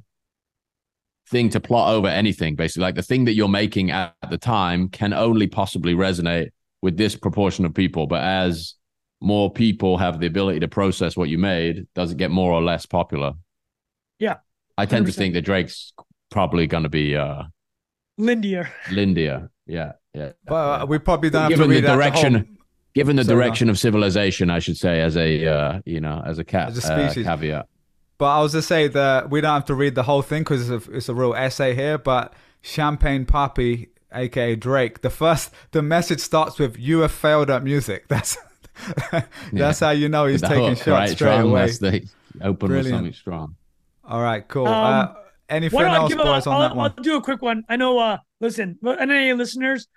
thing to plot over anything, basically. Like the thing that you're making at the time can only possibly resonate with this proportion of people. But as more people have the ability to process what you made, does it get more or less popular? Yeah, I tend to think that Drake's probably going to be uh Lindier. Lindier. Yeah, yeah. But uh, we probably don't have to Given the read out direction, whole, given the Sorry, go on. direction of civilization, I should say, as a uh, you know, as a cat, As a uh, caveat. But I was to say that we don't have to read the whole thing because it's a, it's a real essay here. But Champagne Papi, aka Drake, the first the message starts with "You have failed at music." That's that's how you know he's The taking hook, shots right? straight Strong, away. that's the open with something strong. All right, cool. Um, uh, anything I else, give a, on I'll, that one? I'll do a quick one. I know. Uh, listen, but NA listeners,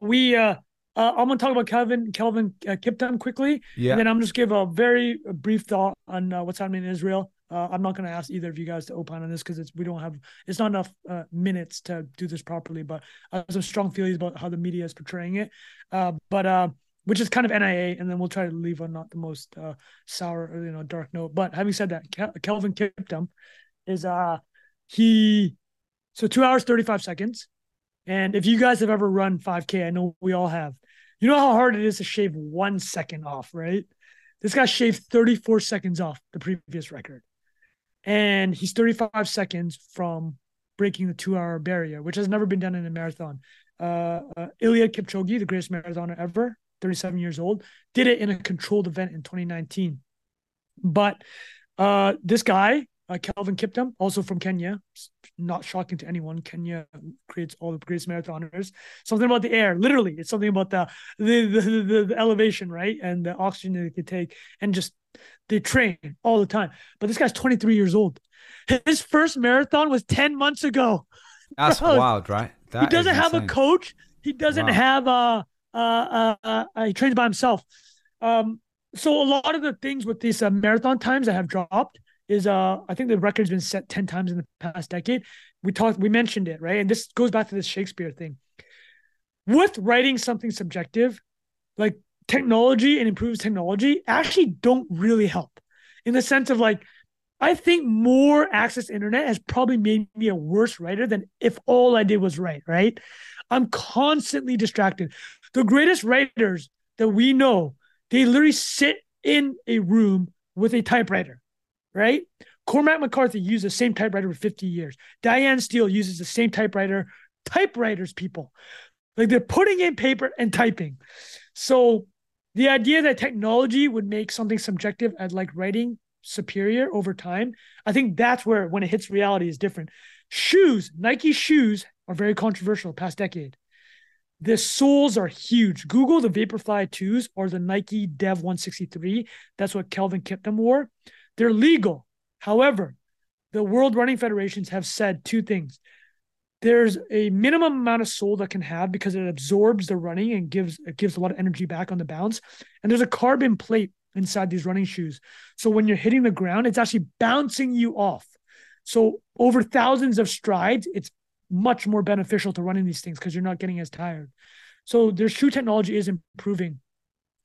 we uh, uh, I'm gonna talk about Kelvin Kelvin uh, Kiptum quickly, Yeah. and then I'm just give a very brief thought on uh, what's happening in Israel. Uh, I'm not gonna ask either of you guys to opine on this because it's we don't have it's not enough uh, minutes to do this properly. But I have some strong feelings about how the media is portraying it. Uh, but uh, which is kind of NIA, and then we'll try to leave on not the most uh, sour or you know dark note. But having said that, Kel- Kelvin Kiptum is uh he so two hours 35 seconds and if you guys have ever run 5k i know we all have. You know how hard it is to shave one second off right? This guy shaved 34 seconds off the previous record. And he's 35 seconds from breaking the two hour barrier which has never been done in a marathon. Uh, uh Eliud Kipchoge the greatest marathoner ever 37 years old did it in a controlled event in 2019 but uh, this guy, uh, Kelvin Kiptum, also from Kenya, not shocking to anyone. Kenya creates all the greatest marathoners. Something about the air, literally, it's something about the the the, the, the elevation, right, and the oxygen that they could take, and just they train all the time. But this guy's 23 years old. His first marathon was 10 months ago. That's Bro, wild, right? That he doesn't have a coach. He doesn't Wow. have a. Uh, uh, uh, he trains by himself. Um, so a lot of the things with these uh, marathon times that have dropped is uh I think the record's been set 10 times in the past decade. We talked we mentioned it, right? And this goes back to this Shakespeare thing. With writing something subjective, like technology and improved technology actually don't really help in the sense of like I think more access internet has probably made me a worse writer than if all I did was write, right? I'm constantly distracted. The greatest writers that we know, they literally sit in a room with a typewriter, right? Cormac McCarthy used the same typewriter for 50 years. Danielle Steel uses the same typewriter. Typewriters, people. Like they're putting in paper and typing. So the idea that technology would make something subjective at like writing superior over time, I think that's where when it hits reality is different. Shoes, Nike shoes are very controversial past decade. The soles are huge. Google the Vaporfly 2s or the Nike Dev 163. That's what Kelvin Kiptum wore. They're legal. However, the World Running Federations have said two things. There's a minimum amount of sole that can have because it absorbs the running and gives it gives a lot of energy back on the bounce. And there's a carbon plate inside these running shoes. So when you're hitting the ground, it's actually bouncing you off. So over thousands of strides, it's much more beneficial to running these things because you're not getting as tired. So their shoe technology is improving.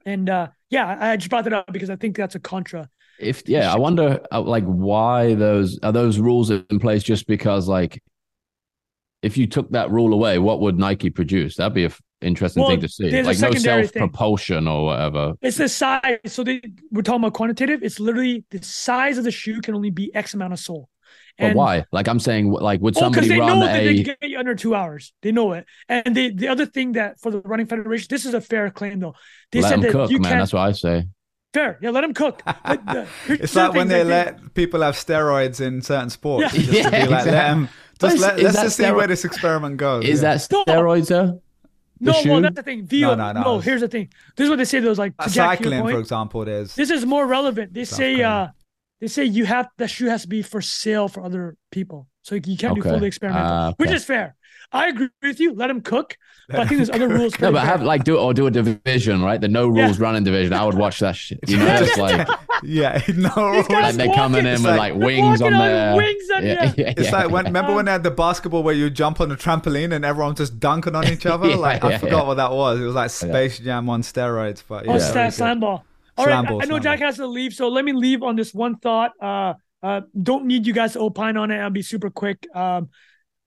And uh, yeah, I just brought that up because I think that's a contra. If yeah, I wonder uh, like why those are those rules in place just because like if you took that rule away, what would Nike produce? That'd be an interesting Well, thing to see. Like no self propulsion or whatever. It's the size. So they we're talking about quantitative. It's literally the size of the shoe can only be X amount of sole. But why? Like I'm saying, like would Oh, because somebody they run know that they can get you under two hours. They know it. And they, the other thing that for the running federation, this is a fair claim though. They Let said them that cook, you man. can't That's what I say. Fair. Yeah, let them cook. But, uh, It's like when they like, let people have steroids in certain sports. Yeah. Just to be Yeah, like, let exactly. them, But just is- let, is let's that just see where this experiment goes. Is yeah. that No. steroids, though? The No, shoe? well, that's the thing. Vio, No, no, no, no. here's the thing. This is what they say. Those like Uh, to Jack, your cycling, point, for example, there's This is more relevant. They South say uh they say you have the shoe has to be for sale for other people. So you can't do fully experimental, Ah, which is fair. I agree with you. Let them cook. But I think there's other rules. No, but fair. have like do or do a division, right? The no Yeah. rules running division. I would watch that shit. You know, it's like yeah, no. These like they're walking- coming in It's with like- like wings on walking on there. wings On, yeah. It's like when remember when they had the basketball where you jump on the trampoline and everyone's just dunking on each other. Yeah, like I forgot yeah. what that was. It was like Space Jam on steroids. But yeah, Oh, really slam, ball. All right, Slam I- I know slam Jack ball. has to leave, so let me leave on this one thought. Uh, uh, don't need you guys to opine on it. I'll be super quick. Um,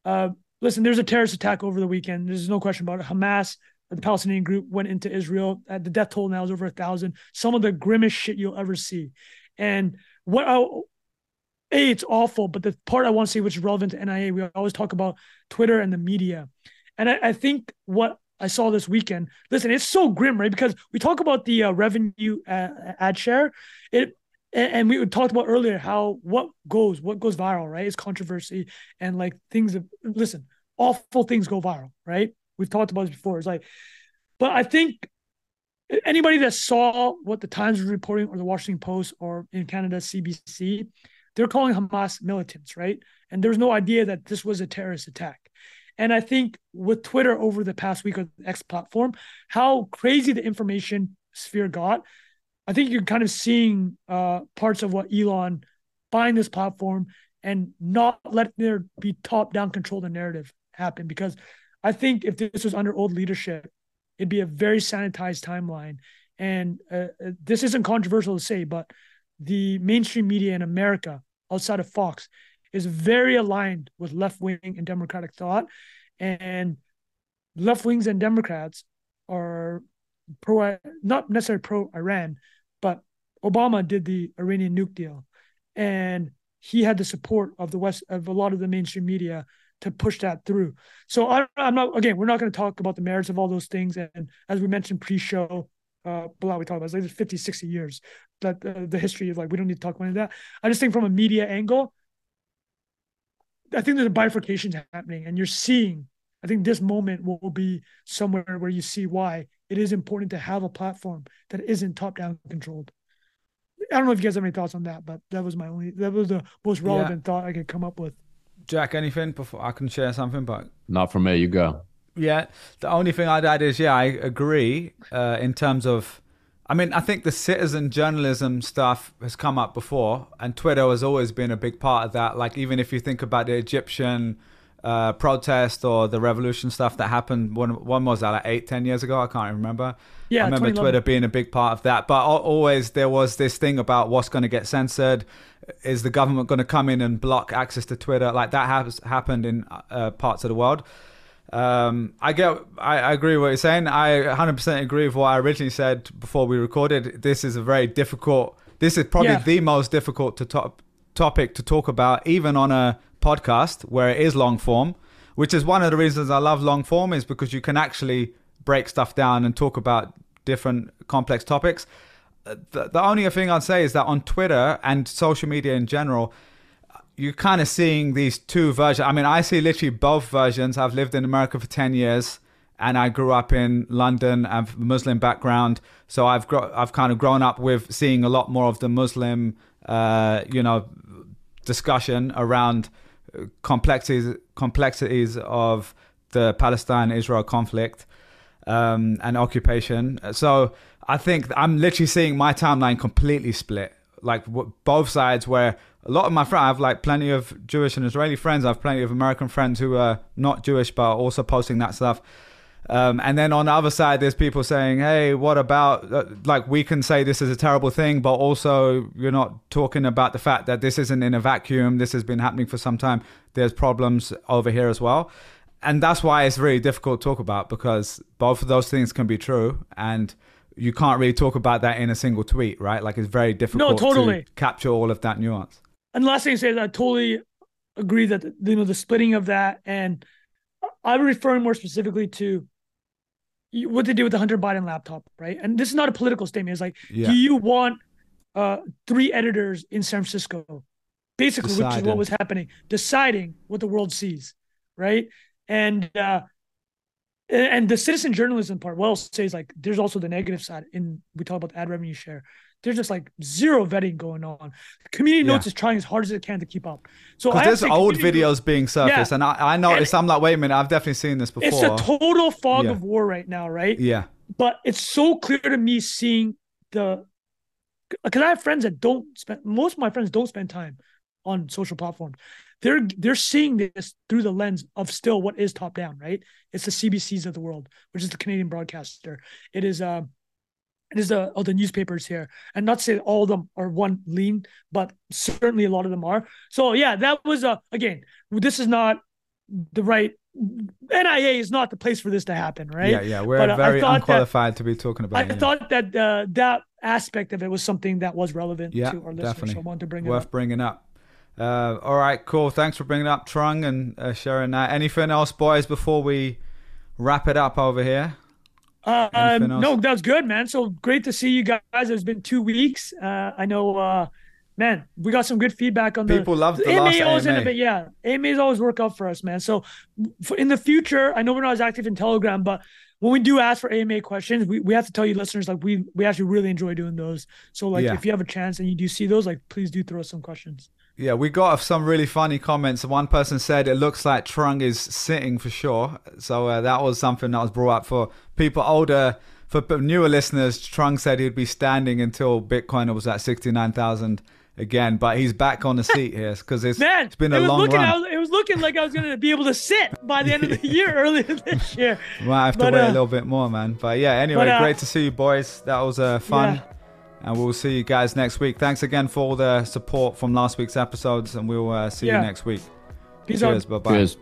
uh, listen, there's a terrorist attack over the weekend. There's no question about it. Hamas, the Palestinian group, went into Israel. Uh, the death toll now is over a thousand. Some of the grimmest shit you'll ever see. And what I, a, it's awful, but the part I want to say, which is relevant to NIA, we always talk about Twitter and the media. And I, I think what I saw this weekend, listen, it's so grim, right? Because we talk about the uh, revenue uh, ad share, it, and, we talked about earlier how what goes, what goes viral, right? It's controversy and like things. That, listen, awful things go viral, right? We've talked about this before. It's like, but I think anybody that saw what the Times was reporting or the Washington Post or in Canada CBC, they're calling Hamas militants, right? And there's no idea that this was a terrorist attack. And I think with Twitter over the past week or X platform, how crazy the information sphere got, I think you're kind of seeing uh, parts of what Elon buying this platform and not let there be top down control the narrative happen. Because I think if this was under old leadership, it'd be a very sanitized timeline. And uh, uh, this isn't controversial to say, but the mainstream media in America, outside of Fox, is very aligned with left wing and democratic thought. And left wings and Democrats are pro, not necessarily pro Iran, but Obama did the Iranian nuke deal, and he had the support of the West of a lot of the mainstream media to push that through. So I, I'm not again, we're not going to talk about the merits of all those things. And as we mentioned pre-show, uh, blah, we talked about it's like there's 50, 60 years that uh, the history of like we don't need to talk about that. I just think from a media angle, I think there's a bifurcation happening, and you're seeing. I think this moment will be somewhere where you see why it is important to have a platform that isn't top-down controlled. I don't know if you guys have any thoughts on that, but that was my only that was the most Yeah. relevant thought I could come up with. Jack, anything before I can share something? But Not from me. You go. Yeah, the only thing I'd add is yeah, I agree uh, in terms of I mean, I think the citizen journalism stuff has come up before, and Twitter has always been a big part of that. Like, even if you think about the Egyptian uh, protest or the revolution stuff that happened, when, when was that, like eight, ten years ago? I can't remember. Yeah, I remember Twitter being a big part of that. But always there was this thing about what's going to get censored. Is the government going to come in and block access to Twitter? Like that has happened in uh, parts of the world. Um, I get, I, I agree with what you're saying. I 100% agree with what I originally said before we recorded. This is a very difficult. This is probably Yeah. the most difficult to top, topic to talk about, even on a podcast where it is long form. Which is one of the reasons I love long form is because you can actually break stuff down and talk about different complex topics. Uh, The, the only thing I'd say is that on Twitter and social media in general, you're kind of seeing these two versions. I mean, I see literally both versions. I've lived in America for 10 years and I grew up in London. I have Muslim background. So I've gro- I've kind of grown up with seeing a lot more of the Muslim, uh, you know, discussion around complexities complexities of the Palestine-Israel conflict um, and occupation. So I think I'm literally seeing my timeline completely split, like w- both sides. Where a lot of my friends, I have like plenty of Jewish and Israeli friends. I have plenty of American friends who are not Jewish but are also posting that stuff. Um, and then on the other side, there's people saying, "Hey, what about uh, like we can say this is a terrible thing, but also you're not talking about the fact that this isn't in a vacuum. This has been happening for some time. There's problems over here as well." And that's why it's really difficult to talk about because both of those things can be true, and you can't really talk about that in a single tweet, right? Like it's very difficult No, totally. to capture all of that nuance. And last thing I say is I totally agree that you know the splitting of that, and I'm referring more specifically to what they did with the Hunter Biden laptop, right? And this is not a political statement. It's like, Yeah. do you want uh, three editors in San Francisco, basically, which is what was happening, deciding what the world sees, right? And uh, and the citizen journalism part, well, I'll like, there's also the negative side. In we talk about ad revenue share. There's just like zero vetting going on. Community Yeah. Notes is trying as hard as it can to keep up. So I there's old Community Notes- videos being surfaced, Yeah. and I, I noticed. I'm like, wait a minute, I've definitely seen this before. It's a total fog Yeah. of war right now, right? yeah, But it's so clear to me seeing the because I have friends that don't spend most of my friends don't spend time on social platforms. They're they're seeing this through the lens of still what is top down, right? It's the CBCs of the world, which is the Canadian broadcaster. It is um it is the all the newspapers here. And not to say all of them are one lean, but certainly a lot of them are. So yeah, that was a again, this is not the right NIA is not the place for this to happen, right? yeah, yeah. We're But, uh, very thought that- unqualified to be talking about. I it, yeah. thought that uh, that aspect of it was something that was relevant Yeah, to our listeners. definitely. So I wanted to bring it worth up. bringing up. Uh, all right, cool. Thanks for bringing up Trung and uh, sharing that. Anything else, boys, before we wrap it up over here? Uh, um, no, that was good, man. So great to see you guys. It's been two weeks. Uh, I know, uh, man, we got some good feedback on People the. loved the AMA last always in a AMA. bit, yeah. AMAs always work out for us, man. So for in the future, I know we're not as active in Telegram, but when we do ask for AMA questions, we, we have to tell you listeners like we we actually really enjoy doing those. So like Yeah. if you have a chance and you do see those, like please do throw us some questions. Yeah, we got some really funny comments. One person said it looks like Trung is sitting for sure. So uh, that was something that was brought up for people older. For newer listeners, Trung said he'd be standing until Bitcoin was at 69,000 again. But he's back on the seat here because it's, Man, it's been a was long looking, run. was, it was looking like I was going to be able to sit by the end of the year earlier this year. Might have to But, wait a uh, little bit more, man. But yeah, anyway, but, uh, great to see you boys. That was uh, fun. Yeah. And we'll see you guys next week. Thanks again for all the support from last week's episodes, and we'll uh, see Yeah. you next week. Peace Cheers. Bye bye. Cheers.